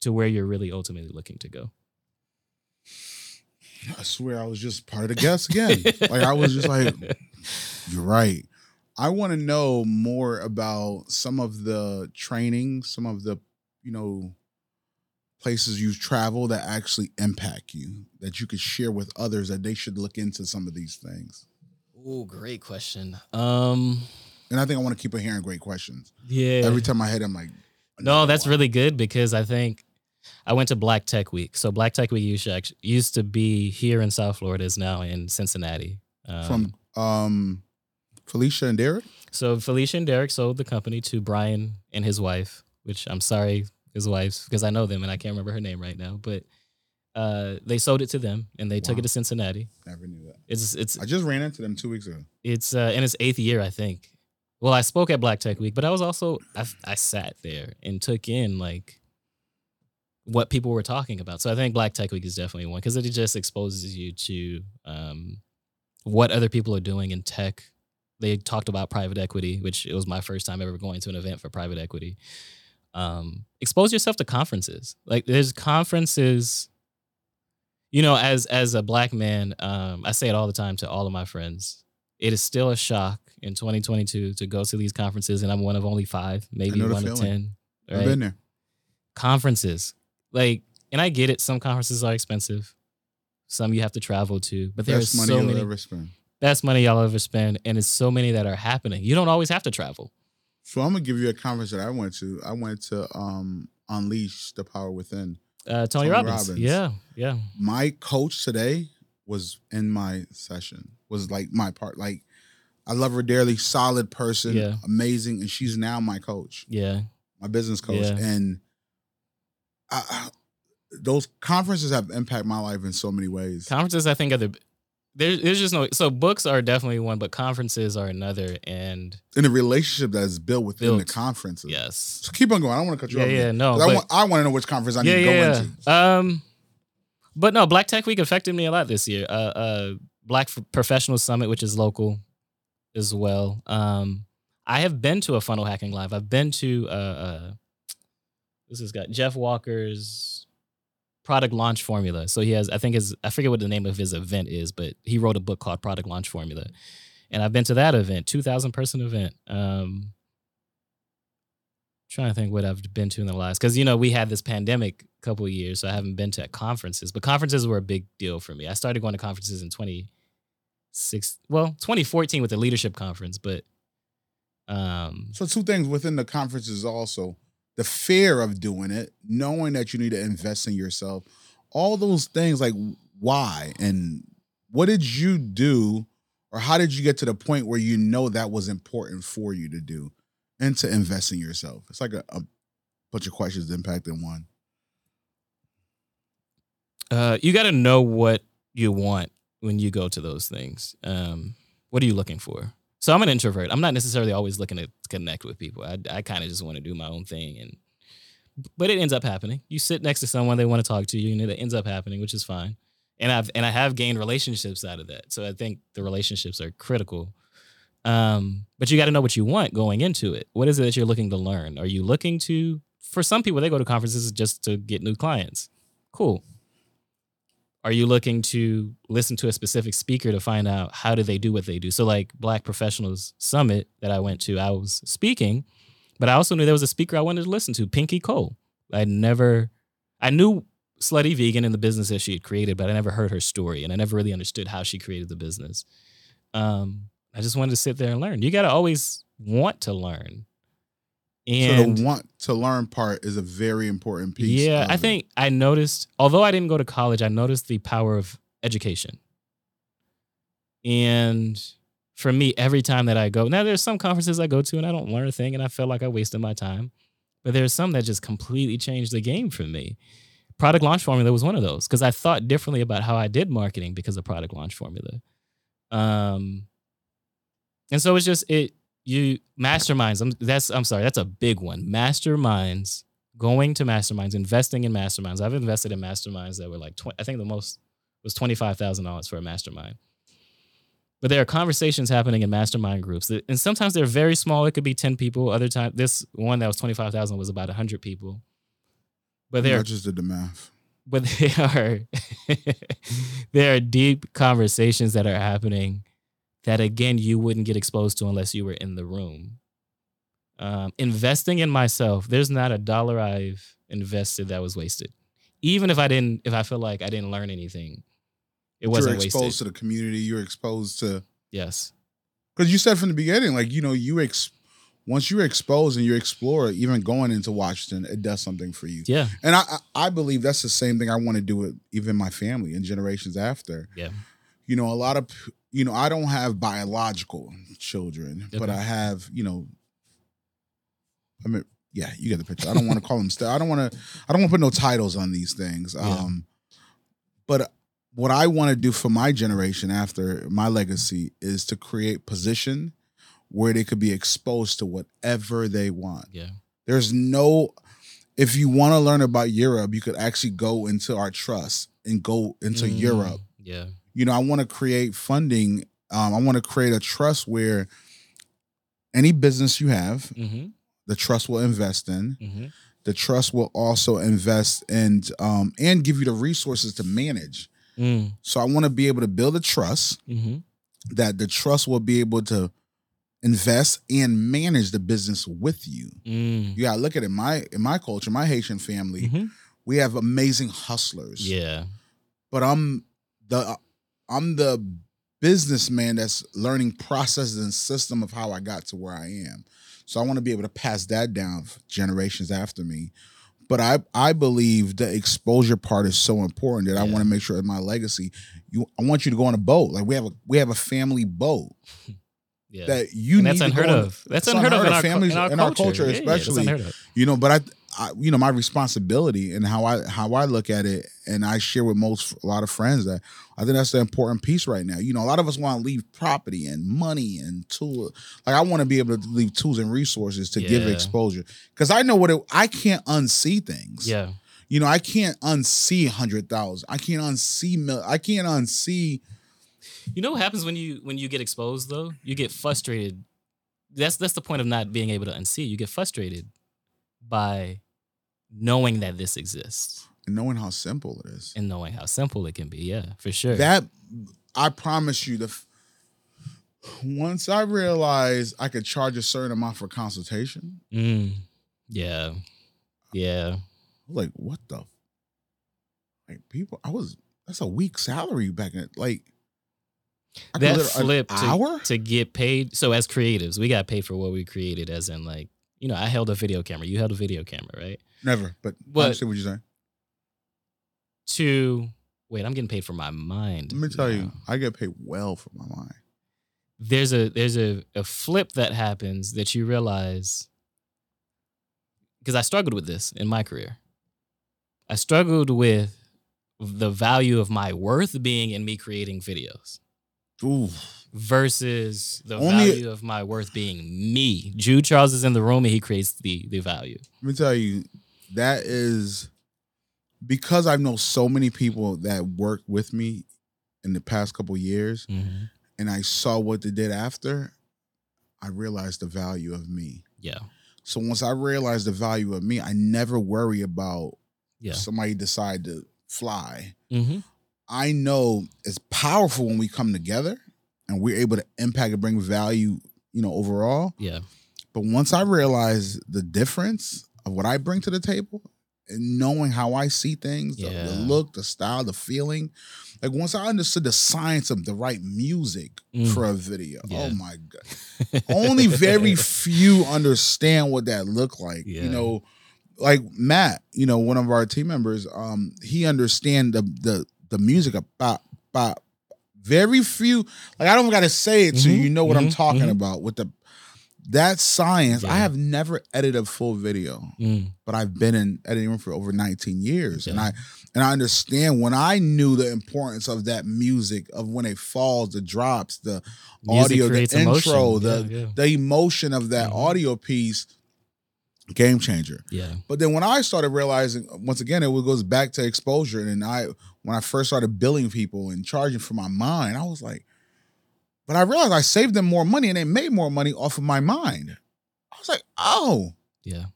to where you're really ultimately looking to go. I swear I was just part of the guest again. like I was just like, you're right. I want to know more about some of the training, some of the, you know, places you've traveled that actually impact you, that you could share with others that they should look into some of these things. Oh, great question. Um, And I think I want to keep on hearing great questions. yeah. Every time I hit, I'm like, No, that's one. really good because I think I went to Black Tech Week. So Black Tech Week used to, used to be here in South Florida, is now in Cincinnati. Um, from um Felecia and Derick. so Felecia and Derick sold the company to Brian and his wife, which I'm sorry, his wife, because I know them and I can't remember her name right now. But uh, they sold it to them and they took it to Cincinnati. Never knew that. It's it's I just ran into them two weeks ago. it's uh, in its eighth year, I think. Well, I spoke at Black Tech Week, but I was also I, I sat there and took in like what people were talking about. So I think Black Tech Week is definitely one because it just exposes you to um, what other people are doing in tech. They talked about private equity, which it was my first time ever going to an event for private equity. Um, expose yourself to conferences. Like there's conferences. You know, as as a black man, um, I say it all the time to all of my friends it is still a shock in 2022 to go to these conferences, and I'm one of only five, maybe one of ten. I've been there. Conferences, like, and I get it. Some conferences are expensive. Some you have to travel to. But there's money so many ever spend. best money y'all ever spend, and it's so many that are happening. You don't always have to travel. So I'm gonna give you a conference that I went to. I went to um Unleash the Power Within. Uh, Tony, Tony Robbins. Robbins. Yeah, yeah. My coach today was in my session. Was like my part. Like I love her dearly. Solid person. Yeah. Amazing. And she's now my coach, Yeah. my business coach. Yeah. And I, I- those conferences have impacted my life in so many ways. Conferences, I think, are the there's there's just no so books are definitely one, but conferences are another. And in the relationship that is built within the conferences. yes, So keep on going. I don't want to cut you yeah, off. yeah, no, 'Cause I, but- want, I want to know which conference I need yeah, to go yeah, into. Um, but no, Black Tech Week affected me a lot this year. Uh, uh, Black Professional Summit, which is local, as well. Um, I have been to a funnel hacking live. I've been to uh, uh this has got Jeff Walker's product launch formula. So he has, I think his, I forget what the name of his event is, but he wrote a book called Product Launch Formula, and I've been to that event, two thousand person event. Um, trying to think what I've been to in the last because you know we had this pandemic couple of years, so I haven't been to conferences. But conferences were a big deal for me. I started going to conferences in twenty six, well, twenty fourteen with the leadership conference, but um, So two things within the conference is also the fear of doing it, knowing that you need to invest in yourself, all those things like why and what did you do or how did you get to the point where you know that was important for you to do and to invest in yourself? It's like a, a bunch of questions impacting one. uh, you got to know what you want when you go to those things. Um, what are you looking for? So I'm an introvert. I'm not necessarily always looking to connect with people. I, I kind of just want to do my own thing, and but it ends up happening. You sit next to someone they want to talk to you, and it ends up happening, which is fine. And I've and I have gained relationships out of that. So I think the relationships are critical. Um, but you got to know what you want going into it. What is it that you're looking to learn? Are you looking to? For some people, they go to conferences just to get new clients. Cool are you looking to listen to a specific speaker to find out how do they do what they do? So like black professionals summit that i went to i was speaking but i also knew there was a speaker i wanted to listen to pinky cole. I never i knew slutty vegan and the business that she had created but i never heard her story and i never really understood how she created the business. Um, i just wanted to sit there and learn. You got to always want to learn so the want to learn part is a very important piece. yeah, I it. think I noticed, although I didn't go to college, I noticed the power of education. And for me, every time that I go, now there's some conferences I go to and I don't learn a thing and I feel like I wasted my time. But there's some that just completely changed the game for me. Product launch formula was one of those because I thought differently about how I did marketing because of product launch formula. Um, and so it's just it you masterminds. I'm that's I'm sorry, that's a big one. Masterminds, going to masterminds, investing in masterminds. I've invested in masterminds that were like tw- I think the most was twenty five thousand dollars for a mastermind. But there are conversations happening in mastermind groups, that, and sometimes they're very small. It could be ten people. Other time, this one that was twenty five thousand was about hundred people. But I they're just did the math. but they are there are deep conversations that are happening that again you wouldn't get exposed to unless you were in the room um, investing in myself there's not a dollar i've invested that was wasted even if i didn't if i feel like i didn't learn anything it wasn't you're exposed wasted to the community. You're exposed to yes because you said from the beginning, like you know, you ex once you're exposed and you explore, even going into Washington, it does something for you. yeah And I, I I believe that's the same thing I want to do with even my family and generations after. Yeah. You know, a lot of you know, I don't have biological children, but I have, you know, I mean, yeah, you get the picture. I don't want to call them st- I don't want to I don't want to put no titles on these things. Yeah. Um but what I want to do for my generation after my legacy is to create position where they could be exposed to whatever they want. yeah There's no if you want to learn about Europe, you could actually go into our trust and go into Mm, Europe. yeah You know, I want to create funding. Um, I want to create a trust where any business you have, mm-hmm, the trust will invest in. mm-hmm. The trust will also invest in um, and give you the resources to manage. Mm, So I want to be able to build a trust mm-hmm. that the trust will be able to invest and manage the business with you. Mm, You gotta look at it. My in my culture, my Haitian family, mhm. we have amazing hustlers. yeah But I'm the I'm the businessman that's learning processes and system of how I got to where I am. So I want to be able to pass that down for generations after me. But I I believe the exposure part is so important that I want to make sure in my legacy, you I want you to go on a boat. Like we have a we have a family boat Yeah. that you and that's need unheard to go on- of. That's it's unheard, of in our, families cu- in our in our culture, culture, Yeah, yeah, especially. unheard of. you know but I, I you know my responsibility and how i how i look at it and i share with most a lot of friends that i think that's the important piece right now you know a lot of us want to leave property and money and tools. like i want to be able to leave tools and resources to give exposure because i know what it, i can't unsee things Yeah. you know i can't unsee hundred thousand i can't unsee mil i can't unsee You know what happens when you when you get exposed though? You get frustrated. That's that's the point of not being able to unsee. You get frustrated by knowing that this exists and knowing how simple it is and knowing how simple it can be. Yeah, for sure. That I promise you, the f- once I realized I could charge a certain amount for consultation, Mm. Yeah. Yeah. I was like, what the? Like people, I was that's a week salary back in like I That flip to, hour. to get paid. So as creatives, we got paid for what we created. As in, like, you know, I held a video camera. You held a video camera, right? Never, but What- I understand what you're saying. To wait, I'm getting paid for my mind. Let me tell you. I get paid well for my mind. there's a there's a, a flip that happens that you realize because I struggled with this in my career. I struggled with the value of my worth being in me creating videos Ooh, versus the Only- value of my worth being me. Jude Charles is in the room and he creates the the value. let me tell you, that is because I know so many people that worked with me in the past couple years. and I saw what they did after, I realized the value of me. Yeah. So once I realized the value of me, I never worry about Yeah. somebody decide to fly. Mm-hmm. I know it's powerful when we come together and we're able to impact and bring value, you know, overall. Yeah. But once I realized the difference of what I bring to the table and knowing how I see things, the, the look, the style, the feeling, like once I understood the science of the right music Mm. for a video, Yeah. oh my god! Only very few understand what that looked like. Yeah. You know, like Matt, you know, one of our team members, um, he understand the the the music of about about very few. Like I don't got to say it so Mhm, you know what I'm mhm, talking mhm. about with the that science. Yeah. I have never edited a full video, Mm. but I've been in editing room for over 19 years, and I and I understand when I knew the importance of that music of when it falls, the drops, the Music audio, the intro, emotion. the yeah, yeah. the emotion of that Mhm. audio piece, game changer. yeah. But then when I started realizing, once again, it goes back to exposure. And I, when I first started billing people and charging for my mind, I was like, but I realized I saved them more money and they made more money off of my mind. I was like, oh. Yeah.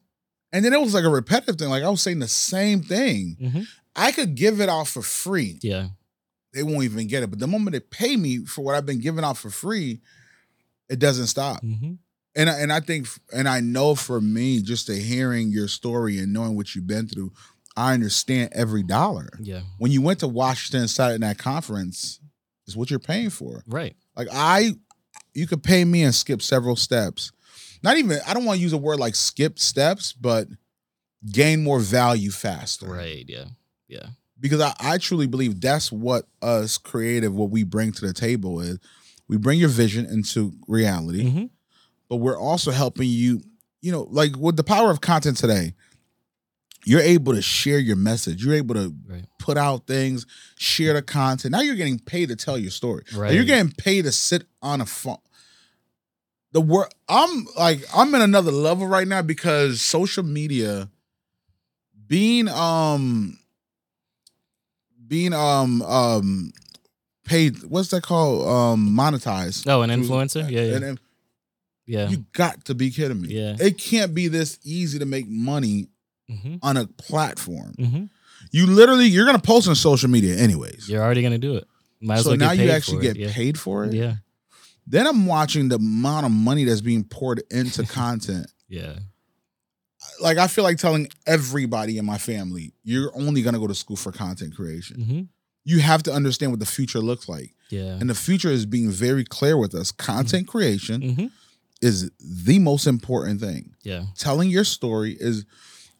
And then it was like a repetitive thing. Like I was saying the same thing. Mhm. I could give it out for free. Yeah. They won't even get it. But the moment they pay me for what I've been giving out for free, it doesn't stop Mm-hmm. And I, and I think and I know for me, just to hearing your story and knowing what you've been through, I understand every dollar. Yeah. When you went to Washington and sat in that conference, is what you're paying for. right. Like I, you could pay me and skip several steps. Not even I don't want to use a word like skip steps, but gain more value faster. Right. Yeah. Yeah. Because I, I truly believe that's what us creative, what we bring to the table is we bring your vision into reality Mm-hmm. But we're also helping you, you know, like with the power of content today, you're able to share your message. You're able to Right. put out things, share the content. Now you're getting paid to tell your story. Right. you're getting paid to sit on a phone. The word I'm like I'm in another level right now because social media being um being um um paid what's that called um monetized Oh, an through- influencer? Yeah, yeah. and- and Yeah. you got to be kidding me. Yeah. It can't be this easy to make money mm-hmm. on a platform. Mm-hmm. You literally, you're gonna post on social media anyways. You're already gonna do it. Might so well now you actually get. Yeah. paid for it. Yeah. Then I'm watching the amount of money that's being poured into content. Yeah. Like I feel like telling everybody in my family, you're only gonna go to school for content creation. Mm-hmm. you have to understand what the future looks like. Yeah. And the future is being very clear with us. Content creation hmm is the most important thing. Yeah. Telling your story is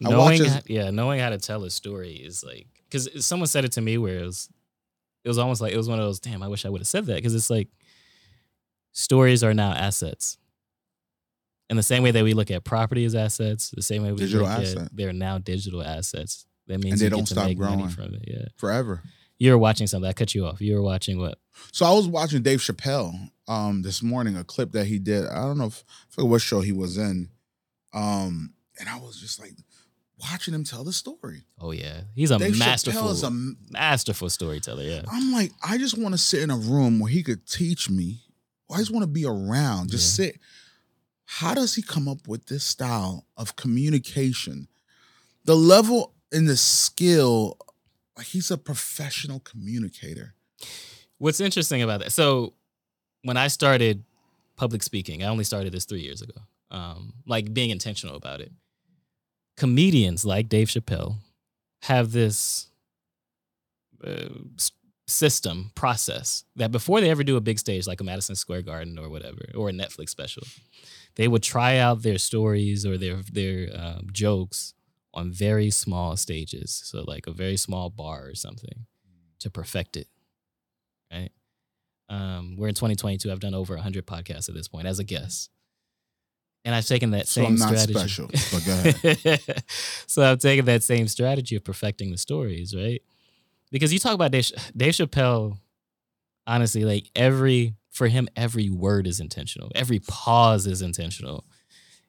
knowing this- how, yeah knowing how to tell a story is like because someone said it to me where it was it was almost like it was one of those damn i wish i would have said that because it's like stories are now assets in the same way that we look at property as assets the same way we Digital look asset. at they're now digital assets that means And they you don't stop growing. from it yeah forever. You were watching something i cut you off you were watching what So I was watching Dave Chappelle um this morning, a clip that he did. I don't know if I forget what show he was in. Um, and I was just like watching him tell the story. oh yeah he's a Dave masterful Chappelle is a masterful storyteller yeah I'm like, I just want to sit in a room where he could teach me. I just want to be around, just sit. How does he come up with this style of communication? The level and the skill, like he's a professional communicator. What's interesting about that? So, when I started public speaking, I only started this three years ago. Um, like being intentional about it. Comedians like Dave Chappelle have this uh, system process that before they ever do a big stage like a Madison Square Garden or whatever or a Netflix special, they would try out their stories or their their um, jokes on very small stages, so like a very small bar or something, to perfect it right? Um, we're in 2022. I've done over 100 podcasts at this point as a guest. And I've taken that So same I'm not strategy. special, but go ahead. so I've taken that same strategy of perfecting the stories, right? Because you talk about Dave, Dave Chappelle, honestly, like every, for him, every word is intentional. Every pause is intentional.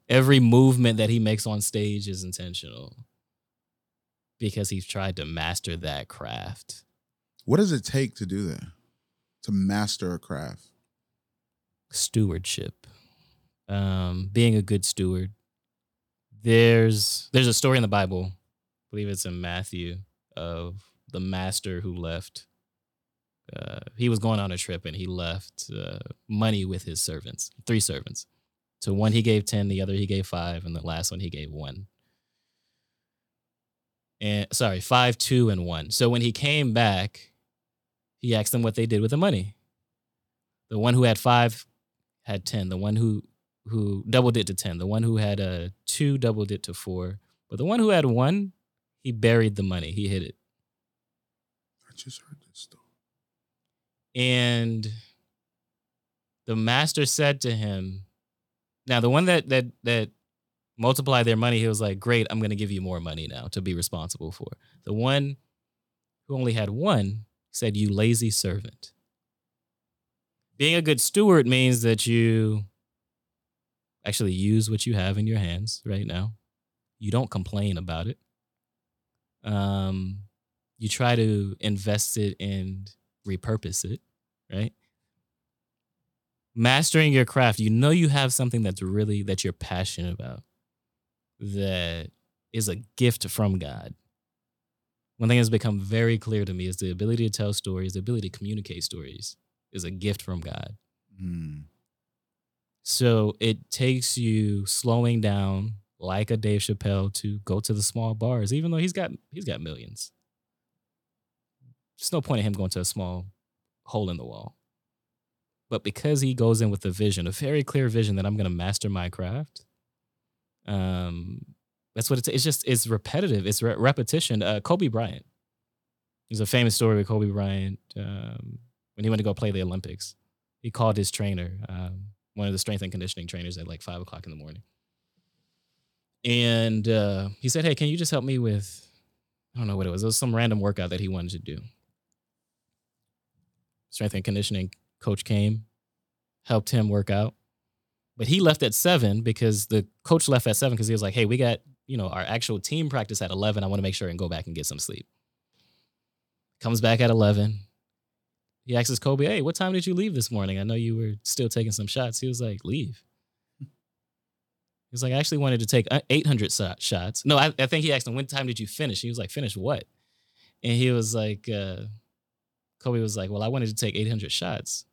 Every movement that he makes on stage is intentional because he's tried to master that craft. What does it take to do that? To master a craft? stewardship um being a good steward there's there's a story in the bible i believe it's in matthew of the master who left uh, he was going on a trip and he left uh, money with his servants three servants so one he gave 10 the other he gave five and the last one he gave one. And sorry five two and one. So when he came back he asked them what they did with the money. The one who had five had 10 the one who who doubled it to 10 the one who had a two doubled it to four. But the one who had one he buried the money. He hid it. I just heard this story. and the master said to him now the one that that that multiplied their money he was like great i'm going to give you more money now to be responsible for. The one who only had one said you lazy servant. Being a good steward means that you actually use what you have in your hands right now. You don't complain about it. Um you try to invest it and repurpose it right mastering your craft you know you have something that's really that you're passionate about that is a gift from god one thing that's become very clear to me is the ability to tell stories the ability to communicate stories is a gift from god Hmm. so it takes you slowing down like a Dave Chappelle to go to the small bars, even though he's got he's got millions. There's no point in him going to a small hole in the wall. But because he goes in with a vision, a very clear vision that I'm going to master my craft, um, that's what it's. It's just it's repetitive. It's re- repetition. Uh, Kobe Bryant. There's a famous story with Kobe Bryant um, when he went to go play the Olympics. He called his trainer, um, one of the strength and conditioning trainers, at like five o'clock in the morning, and uh, he said, "Hey, can you just help me with? I don't know what it was. It was some random workout that he wanted to do." Strength and conditioning coach came, helped him work out, but he left at seven because the coach left at seven because he was like, "Hey, we got you know our actual team practice at eleven. I want to make sure and go back and get some sleep." Comes back at eleven. He asks Kobe, "Hey, what time did you leave this morning? I know you were still taking some shots." He was like, "Leave." He was like, "I actually wanted to take uh, 800 so- shots." No, I, I think he asked him, "When time did you finish?" He was like, "Finish what?" And he was like, uh, "Kobe was like, well, I wanted to take 800 shots,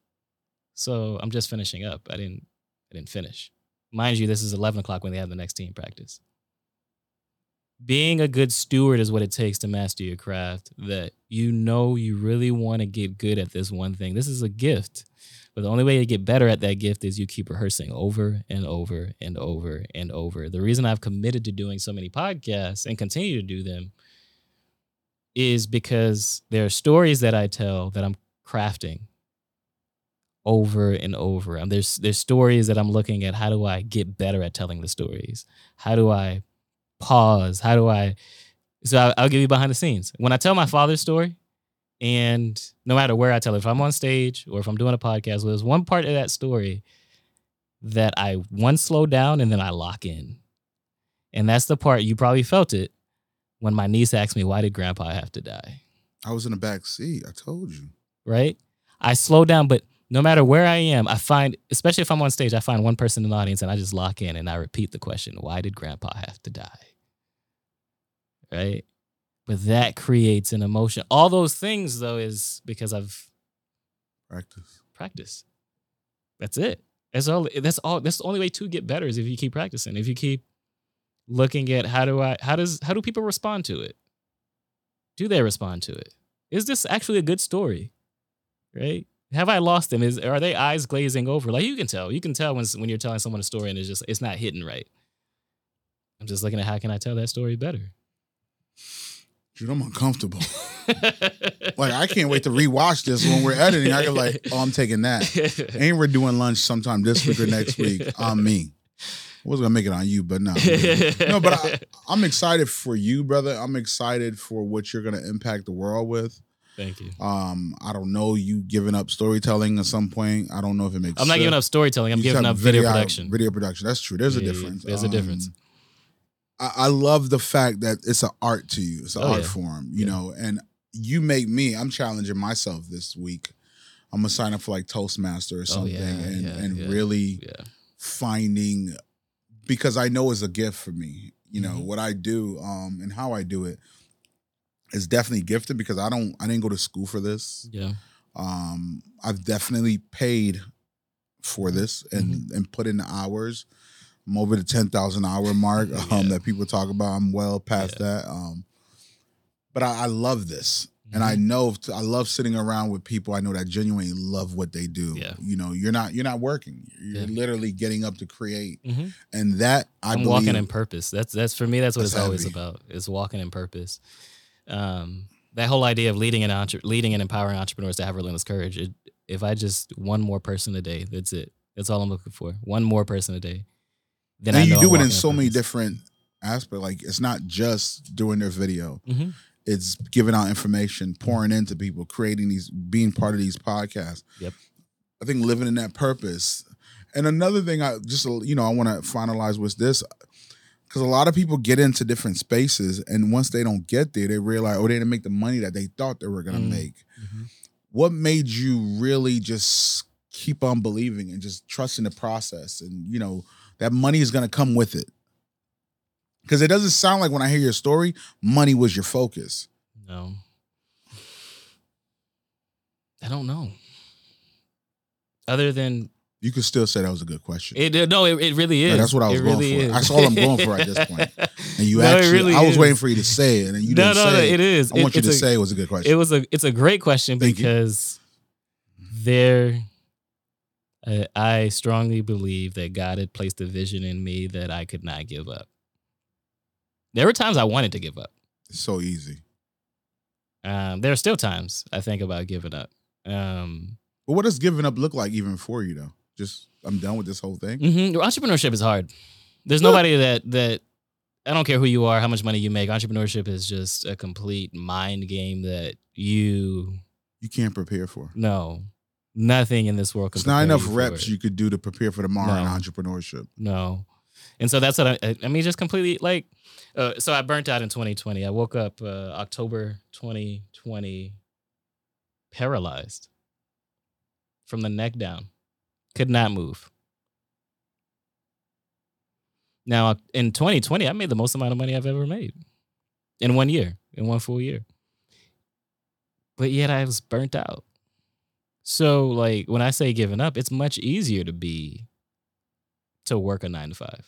so I'm just finishing up. I didn't, I didn't finish. Mind you, this is 11 o'clock when they have the next team practice." being a good steward is what it takes to master your craft. That you know you really want to get good at this one thing. This is a gift. But the only way to get better at that gift is you keep rehearsing over and over and over and over. The reason I've committed to doing so many podcasts and continue to do them is because there are stories that I tell that I'm crafting over and over. And there's there's stories that I'm looking at. How do I get better at telling the stories? How do I pause? How do I? So I'll, I'll give you behind the scenes. When I tell my father's story, and no matter where I tell it, if I'm on stage or if I'm doing a podcast, there's one part of that story that I one slow down and then I lock in. And that's the part you probably felt it when my niece asked me, Why did grandpa have to die? I was in the back seat. I told you. Right? I slow down, but no matter where I am, I find, especially if I'm on stage, I find one person in the audience and I just lock in and I repeat the question, Why did grandpa have to die? Right? But that creates an emotion. All those things, though, is because I've Practice. practiced. That's it. That's all. That's all. That's the only way to get better is if you keep practicing. If you keep looking at how do I, how does, how do people respond to it? Do they respond to it? Is this actually a good story? Right? Have I lost them? Is are they eyes glazing over? Like you can tell. You can tell when when you're telling someone a story and it's just it's not hitting right. I'm just looking at how can I tell that story better. Dude, I'm uncomfortable. like I can't wait to rewatch this when we're editing. I can like, oh, I'm taking that. And we're doing lunch sometime this week or next week on me. I was gonna make it on you, but no. No, but I, I'm excited for you, brother. I'm excited for what you're gonna impact the world with. Thank you. Um, I don't know you giving up storytelling at some point. I don't know if it makes. I'm not sense. giving up storytelling. I'm You giving up video, production. Video production. That's true. There's a Yeah, yeah, difference. there's a difference. Um, I, I love the fact that it's an art to you. It's an Oh, art yeah. form, you Yeah. know, and you make me. I'm challenging myself this week. I'm gonna sign up for like Toastmaster or something, Oh, and and really finding because I know it's a gift for me. You know Mhm. what I do, um, and how I do it is definitely gifted because I don't. I didn't go to school for this. Yeah. Um, I've definitely paid for this and Mm-hmm. and put in the hours. I'm over the ten thousand hour mark um, Yeah. that people talk about. I'm well past Yeah. that. Um, but I, I love this, and I Mhm. know I love sitting around with people I know that genuinely love what they do. Yeah. You know, you're not you're not working. You're Yeah. literally getting up to create, Mhm. and that I I'm believe walking in purpose. That's that's for me. That's what That's it's always about. It's walking in purpose. Um, that whole idea of leading and entre- leading and empowering entrepreneurs to have relentless courage. It, if I just one more person a day, that's it. That's all I'm looking for. One more person a day. Then and you do I'm it in so many different aspects. Like it's not just doing their video. Mhm. It's giving out information, pouring into people, creating these, being part of these podcasts. Yep. I think living in that purpose. And another thing, I just you know, I want to finalize with this because a lot of people get into different spaces, and once they don't get there, they realize, oh, they didn't make the money that they thought they were gonna Mm. make. Mhm. What made you really just keep on believing and just trusting the process, and you know that money is gonna come with it? Because it doesn't sound like when I hear your story, money was your focus. No. I don't know. Other than You could still say that was a good question. it, no, it, it really is. That's what I was It going really for. is. That's all I'm going for at this point. and you No, actually, really I was is. waiting for you to say it, and you no, didn't no, no, say it is. I want It- you to a- say it was a good question. It was a. It's a great question Thank you. because there, uh, I strongly believe that God had placed a vision in me that I could not give up. There were times I wanted to give up. it's so easy. Um, there are still times I think about giving up. Um, But what does giving up look like even for you though? Just I'm done with this whole thing. mhm, Entrepreneurship is hard. There's nobody that that I don't care who you are, how much money you make. Entrepreneurship is just a complete mind game that you You can't prepare for. no nothing in this world. Can It's not enough you reps you could do to prepare for tomorrow in No. entrepreneurship. No. And so that's what I, I- I mean, just completely like, uh, so I burnt out in 2020. I woke up uh, October 2020 paralyzed from the neck down, could not move. Now, in 2020, I made the most amount of money I've ever made in one year, in one full year. But yet I was burnt out. So, like, when I say giving up, it's much easier to be to work a nine to five.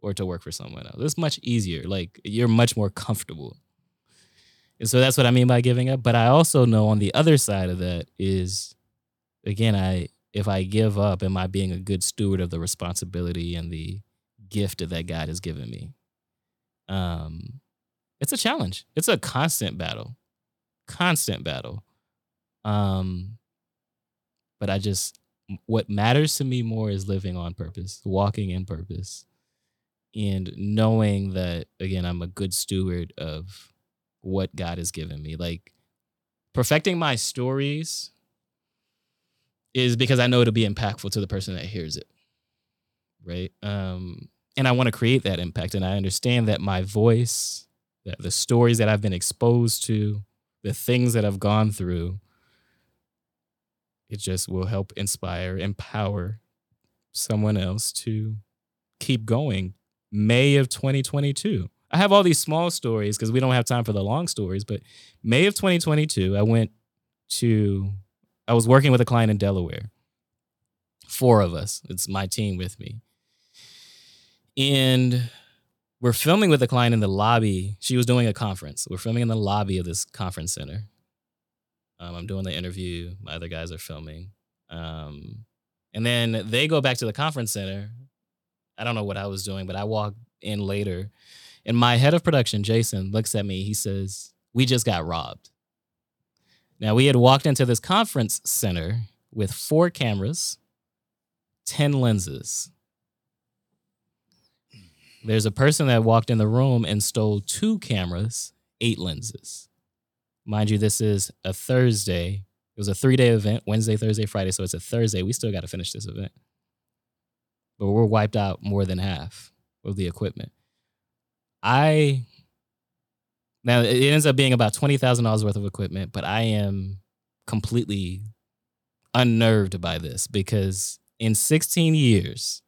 or to work for someone else. It's much easier. Like you're much more comfortable. And so that's what I mean by giving up. But I also know on the other side of that is again, I if I give up, am I being a good steward of the responsibility and the gift that God has given me? Um it's a challenge. It's a constant battle. Constant battle. Um but I just what matters to me more is living on purpose, walking in purpose, and knowing that again I'm a good steward of what God has given me. Like perfecting my stories is because I know it'll be impactful to the person that hears it. Right? Um and I want to create that impact and I understand that my voice, that the stories that I've been exposed to, the things that I've gone through it just will help inspire, empower someone else to keep going. May of 2022. I have all these small stories because we don't have time for the long stories, but May of 2022, I went to, I was working with a client in Delaware. Four of us, it's my team with me. And we're filming with a client in the lobby. She was doing a conference. We're filming in the lobby of this conference center. Um, I'm doing the interview. My other guys are filming. Um, and then they go back to the conference center. I don't know what I was doing, but I walk in later. And my head of production, Jason, looks at me. He says, We just got robbed. Now, we had walked into this conference center with four cameras, 10 lenses. There's a person that walked in the room and stole two cameras, eight lenses. Mind you, this is a Thursday. It was a three day event Wednesday, Thursday, Friday. So it's a Thursday. We still got to finish this event. But we're wiped out more than half of the equipment. I, now it ends up being about $20,000 worth of equipment, but I am completely unnerved by this because in 16 years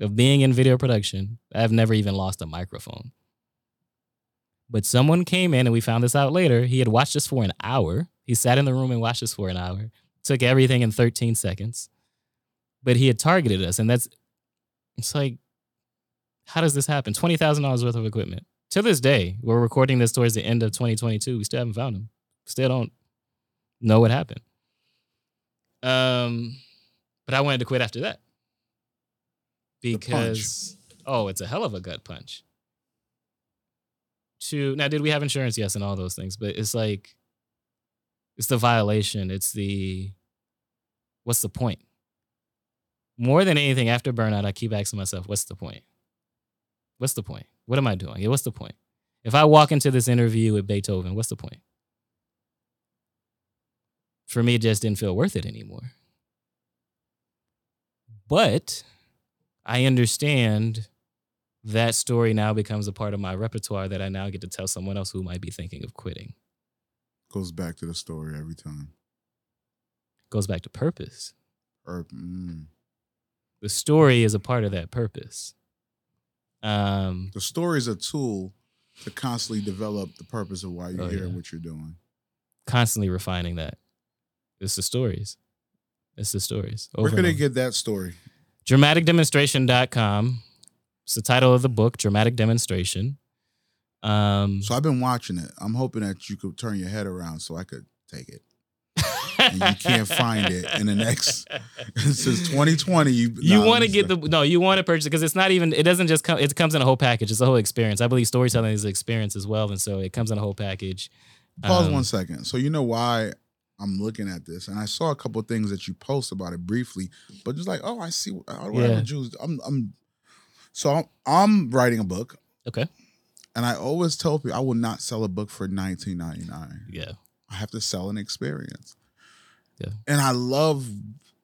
of being in video production, I've never even lost a microphone. But someone came in and we found this out later. He had watched us for an hour. He sat in the room and watched us for an hour, took everything in 13 seconds. But he had targeted us. And that's, it's like, how does this happen? $20,000 worth of equipment. To this day, we're recording this towards the end of 2022. We still haven't found him. Still don't know what happened. Um, but I wanted to quit after that. Because oh, it's a hell of a gut punch. To now did we have insurance yes and all those things but it's like it's the violation. It's the what's the point? More than anything after burnout i keep asking myself what's the point? What's the point what am i doing what's the point if i walk into this interview with beethoven what's the point for me it just didn't feel worth it anymore but i understand that story now becomes a part of my repertoire that I now get to tell someone else who might be thinking of quitting. Goes back to the story every time. Goes back to purpose. Or, mm. The story is a part of that purpose. Um, the story is a tool to constantly develop the purpose of why you're oh, here yeah. and what you're doing. Constantly refining that. It's the stories. It's the stories. Where could they get that story? Dramaticdemonstration.com. It's the title of the book, Dramatic Demonstration. Um, so I've been watching it. I'm hoping that you could turn your head around so I could take it. And you can't find it in the next since 2020 you you want to get the no you want to purchase it because it's not even it doesn't just come it comes in a whole package it's a whole experience i believe storytelling is an experience as well and so it comes in a whole package pause um, one second so you know why i'm looking at this and i saw a couple things that you post about it briefly but just like oh i see I, yeah. I'm, I'm so I'm, I'm writing a book. Okay. And I always tell people I will not sell a book for 19.99. Yeah. I have to sell an experience. Yeah. And I love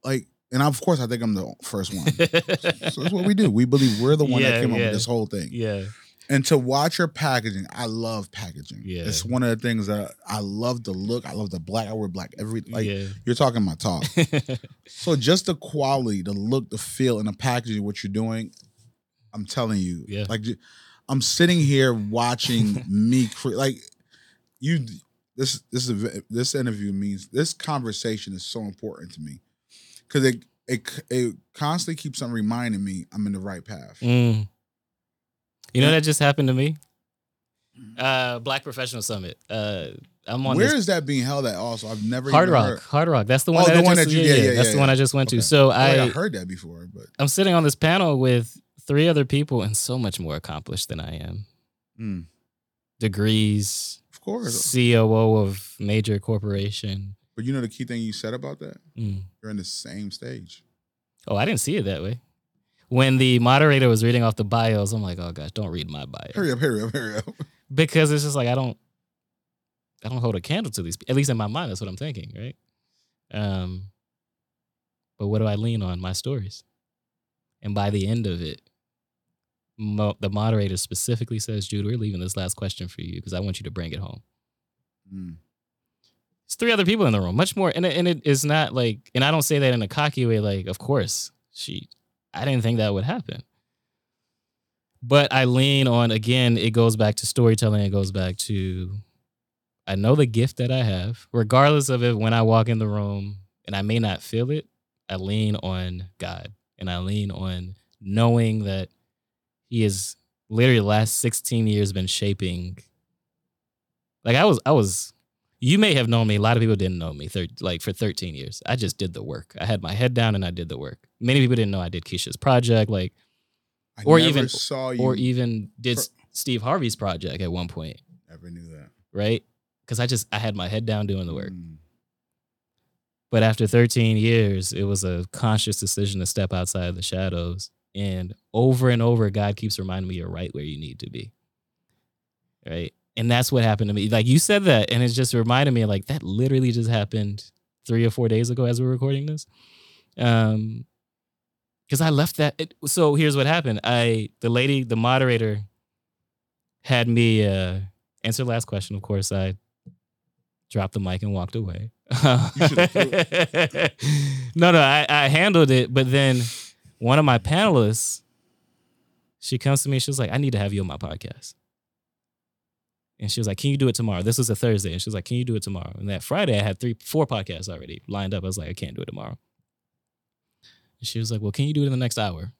like and of course I think I'm the first one. so that's what we do. We believe we're the one yeah, that came yeah. up with this whole thing. Yeah. And to watch your packaging, I love packaging. Yeah. It's one of the things that I love the look. I love the black. I wear black every like yeah. you're talking my talk. so just the quality, the look, the feel, and the packaging, what you're doing, I'm telling you, yeah. Like I'm sitting here watching me create like you. This this is this interview means this conversation is so important to me because it it it constantly keeps on reminding me I'm in the right path. Mm. You know that just happened to me. Uh, Black Professional Summit. Uh, I'm on Where this is that being held at? Also, I've never Hard Rock. Heard. Hard Rock. That's the one. Oh, that the I one just, that you- yeah, yeah, yeah, That's the one I just went Okay. to. So I, I, I heard that before, but I'm sitting on this panel with three other people and so much more accomplished than I am. mm, Degrees, of course. COO of major corporation. But you know the key thing you said about that? Mm. You're in the same stage. Oh, I didn't see it that way. When the moderator was reading off the bios, I'm like, oh gosh, don't read my bio. Hurry up, hurry up, hurry up. because it's just like I don't I don't hold a candle to these at least in my mind that's what I'm thinking right um but what do I lean on my stories and by the end of it mo- the moderator specifically says Jude we're leaving this last question for you because I want you to bring it home Mm. it's three other people in the room much more and it, and it is not like and I don't say that in a cocky way like of course she I didn't think that would happen but I lean on again. It goes back to storytelling. It goes back to I know the gift that I have, regardless of it. When I walk in the room and I may not feel it, I lean on God and I lean on knowing that He has literally the last sixteen years been shaping. Like I was, I was. You may have known me. A lot of people didn't know me. Thir- like for thirteen years, I just did the work. I had my head down and I did the work. Many people didn't know I did Keisha's project. Like I Or never even- saw you. or even did Steve Harvey's project at one point, never knew that. right? Because I just I had my head down doing the work. Mm. But after 13 years, it was a conscious decision to step outside of the shadows. And over and over, God keeps reminding me you're right where you need to be. Right. And that's what happened to me. Like you said that, and it just reminded me like that literally just happened three or four days ago as we we're recording this. Um, because I left that. It, so here's what happened. I the lady, the moderator, had me uh answer the last question. Of course, I dropped the mic and walked away. no, no, I, I handled it. But then one of my panelists, she comes to me. She was like, "I need to have you on my podcast." And she was like, "Can you do it tomorrow?" This was a Thursday, and she was like, "Can you do it tomorrow?" And that Friday, I had three, four podcasts already lined up. I was like, "I can't do it tomorrow." And she was like, "Well, can you do it in the next hour?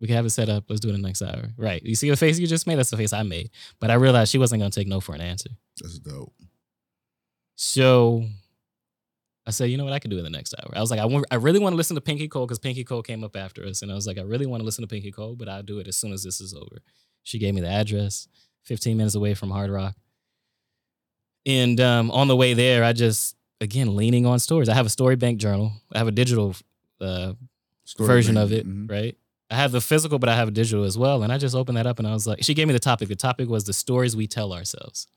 We can have it set up. Let's do it in the next hour." Right? You see the face you just made? That's the face I made. But I realized she wasn't gonna take no for an answer. That's dope. So I said, you know what? I can do it in the next hour. I was like, I, want, I really want to listen to Pinky Cole because Pinky Cole came up after us. And I was like, I really want to listen to Pinky Cole, but I'll do it as soon as this is over. She gave me the address, 15 minutes away from Hard Rock. And um, on the way there, I just, again, leaning on stories. I have a story bank journal, I have a digital uh, version bank. of it, Mhm. right? I have the physical, but I have a digital as well. And I just opened that up and I was like, she gave me the topic. The topic was the stories we tell ourselves.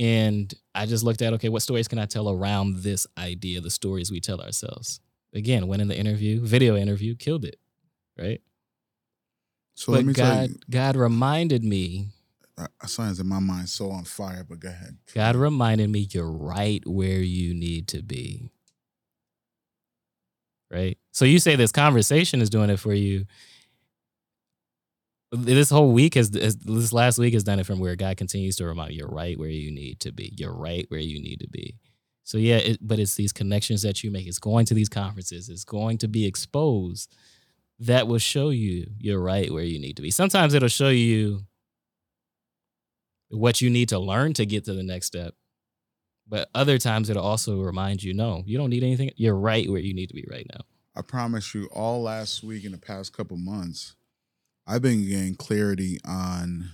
And I just looked at, okay, what stories can I tell around this idea, the stories we tell ourselves? Again, went in the interview, video interview, killed it, right? So let but God, you, God reminded me, something's in my mind so on fire. But go ahead. God reminded me, you're right where you need to be. Right? So you say this conversation is doing it for you. This whole week has, has this last week has done it from where God continues to remind you, you're right where you need to be. You're right where you need to be. So yeah, it, but it's these connections that you make. It's going to these conferences. It's going to be exposed that will show you you're right where you need to be. Sometimes it'll show you what you need to learn to get to the next step. But other times it'll also remind you, no, you don't need anything. You're right where you need to be right now. I promise you, all last week in the past couple months, I've been getting clarity on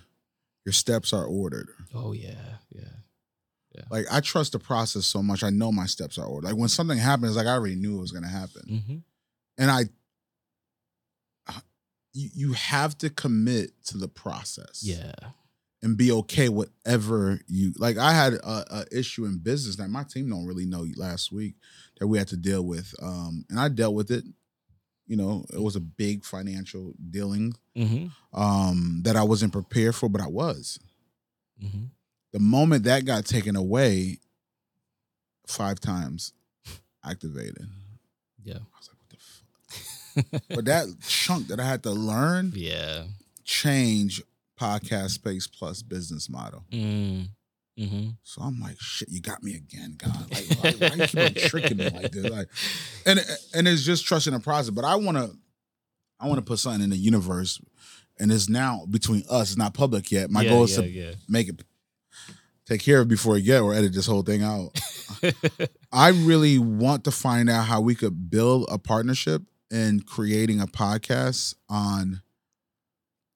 your steps are ordered. Oh yeah, yeah. Yeah. Like I trust the process so much. I know my steps are ordered. Like when something happens, like I already knew it was gonna happen, Mm-hmm. and I. You, you have to commit to the process. Yeah. and be okay whatever you like. I had a, a issue in business that my team don't really know last week that we had to deal with, um, and I dealt with it. You know, it was a big financial dealing Mm-hmm. um, that I wasn't prepared for, but I was. Mm-hmm. The moment that got taken away, five times activated. Yeah. I was like, what the fuck? But that chunk that I had to learn yeah. change podcast space plus business model. Mm. Mm-hmm. So I'm like, shit, you got me again, God. Like, why, why you keep on tricking me like this? Like, and and it's just trusting the process. But I want to, I want to put something in the universe, and it's now between us. It's not public yet. My yeah, goal is yeah, to yeah. make it take care of it before I get or edit this whole thing out. I really want to find out how we could build a partnership in creating a podcast on.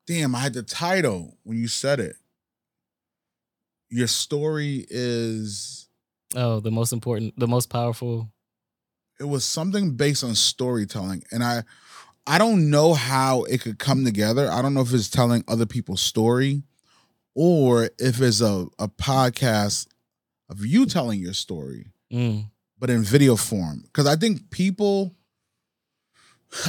Damn, I had the title when you said it. Your story is. oh, the most important, the most powerful. It was something based on storytelling, and I, I don't know how it could come together. I don't know if it's telling other people's story, or if it's a a podcast of you telling your story. Mm, but in video form because I think people.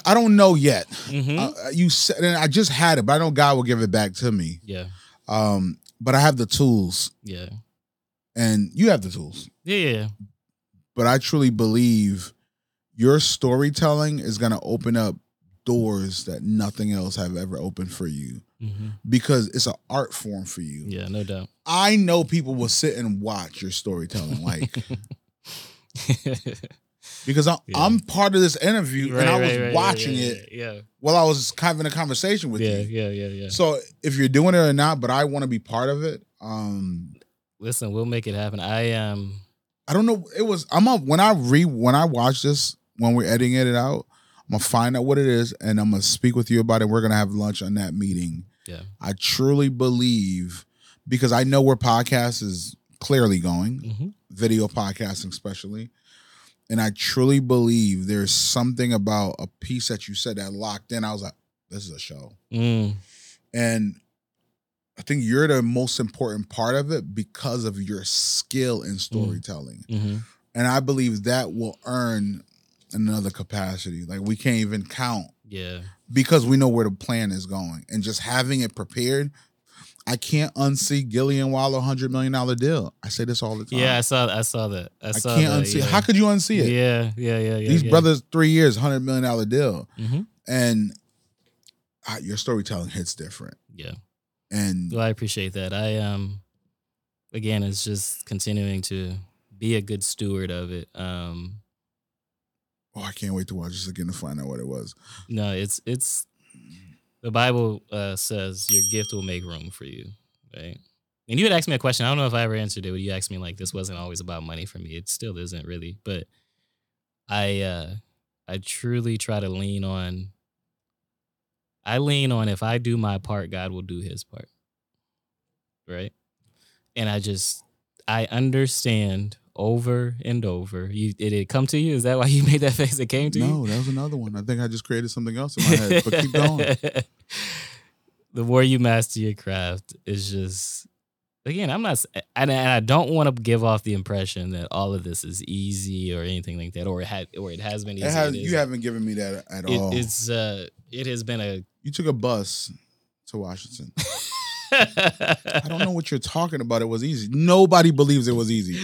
I don't know yet. mhm. Uh, you said, and I just had it, but I know God will give it back to me. yeah, Um, but I have the tools, yeah, and you have the tools. yeah, yeah. But I truly believe your storytelling is going to open up doors that nothing else have ever opened for you hmm because it's an art form for you. yeah, no doubt. I know people will sit and watch your storytelling, like because I'm, Yeah. I'm part of this interview Right, and I was right, right, watching yeah, it Yeah, while I was having a conversation with yeah, you. yeah, yeah, yeah. So if you're doing it or not, but I want to be part of it. Um, Listen, we'll make it happen. I um, I don't know. It was I'm up when I re when I watch this when we're editing it out. I'm gonna find out what it is and I'm gonna speak with you about it. We're gonna have lunch on that meeting. Yeah. I truly believe because I know where podcast is clearly going, mhm. video podcasting especially. And I truly believe there's something about a piece that you said that locked in. I was like, this is a show. Mm, And I think you're the most important part of it because of your skill in storytelling. mhm. And I believe that will earn another capacity. Like we can't even count yeah, because we know where the plan is going. And just having it prepared, I can't unsee Gillie and Wallo hundred million dollar deal. I say this all the time. yeah. I saw, I saw that. I, I saw can't that, unsee. Yeah. How could you unsee it? Yeah, yeah, yeah, yeah. These yeah. brothers, three years, hundred million dollar deal, Mhm. and uh, your storytelling hits different. Yeah. And Well, I appreciate that. I um, again, it's just continuing to be a good steward of it. Um, oh, I can't wait to watch this again to find out what it was. no, it's it's the Bible uh, says your gift will make room for you, right? And you had asked me a question. I don't know if I ever answered it. But you asked me like this wasn't always about money for me. It still isn't really, but I uh, I truly try to lean on. I lean on if I do my part, God will do His part, right? And I just I understand over and over. You did it come to you? Is that why you made that face? It came to you? No, that was another one. I think I just created something else in my head. but keep going. the more you master your craft is just again i'm not and, and i don't want to give off the impression that all of this is easy or anything like that or it had or it has been easy It has, you haven't given me that at it- all. it's uh it has been a you took a bus to Washington. I don't know what you're talking about. It was easy. Nobody believes it was easy.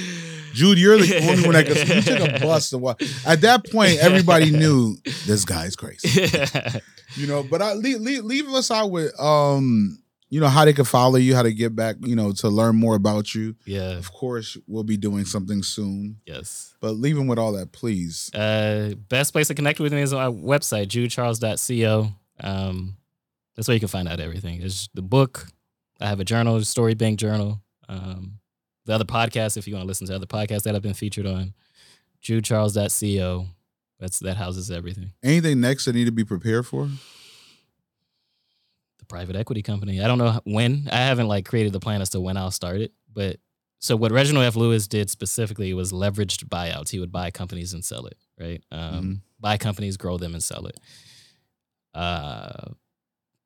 Jude, you're the only one that could. You took a bus to watch. At that point, everybody knew this guy's crazy. You know, but I leave, leave, leave us out with um, you know, how they could follow you, how to get back, you know, to learn more about you. yeah Of course, we'll be doing something soon. yes But leave them with all that, please. uh best place to connect with me is on our website judecharles.co um that's where you can find out everything there's the book i have a journal story bank journal um the other podcasts if you want to listen to other podcasts that i've been featured on judecharles.co that's that houses everything. Anything next that need to be prepared for? the private equity company. I don't know when i haven't like created the plan as to when i'll start it but so what reginald f. Lewis did specifically was leveraged buyouts. He would buy companies and sell it right? Um, Mhm. buy companies grow them and sell it. Uh,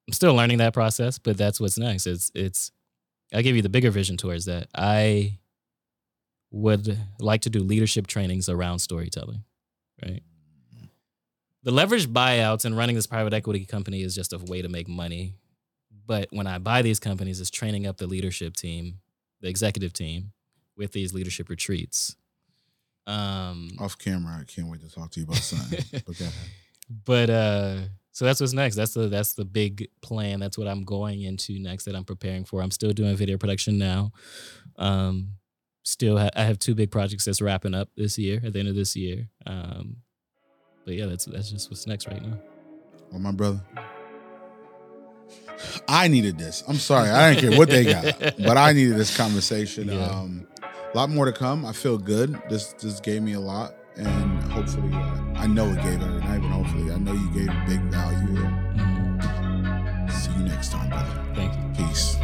i'm still learning that process but that's what's next. It's it's i give you the bigger vision towards that. I would like to do leadership trainings around storytelling right? The leveraged buyouts and running this private equity company is just a way to make money. But when i buy these companies it's training up the leadership team the executive team with these leadership retreats. Um Off camera, I can't wait to talk to you about something. but but uh so that's what's next that's the that's the big plan that's what i'm going into next that i'm preparing for i'm still doing video production now um still ha- i have two big projects that's wrapping up this year at the end of this year um but yeah that's that's just what's next right now Well, my brother. I needed this. I'm sorry. I didn't care what they got, but I needed this conversation. Yeah. Um, a lot more to come. I feel good. This this gave me a lot, and hopefully, uh, I know it gave her. Not even hopefully, I know you gave big value. Mhm. See you next time, brother. Thank you. Peace.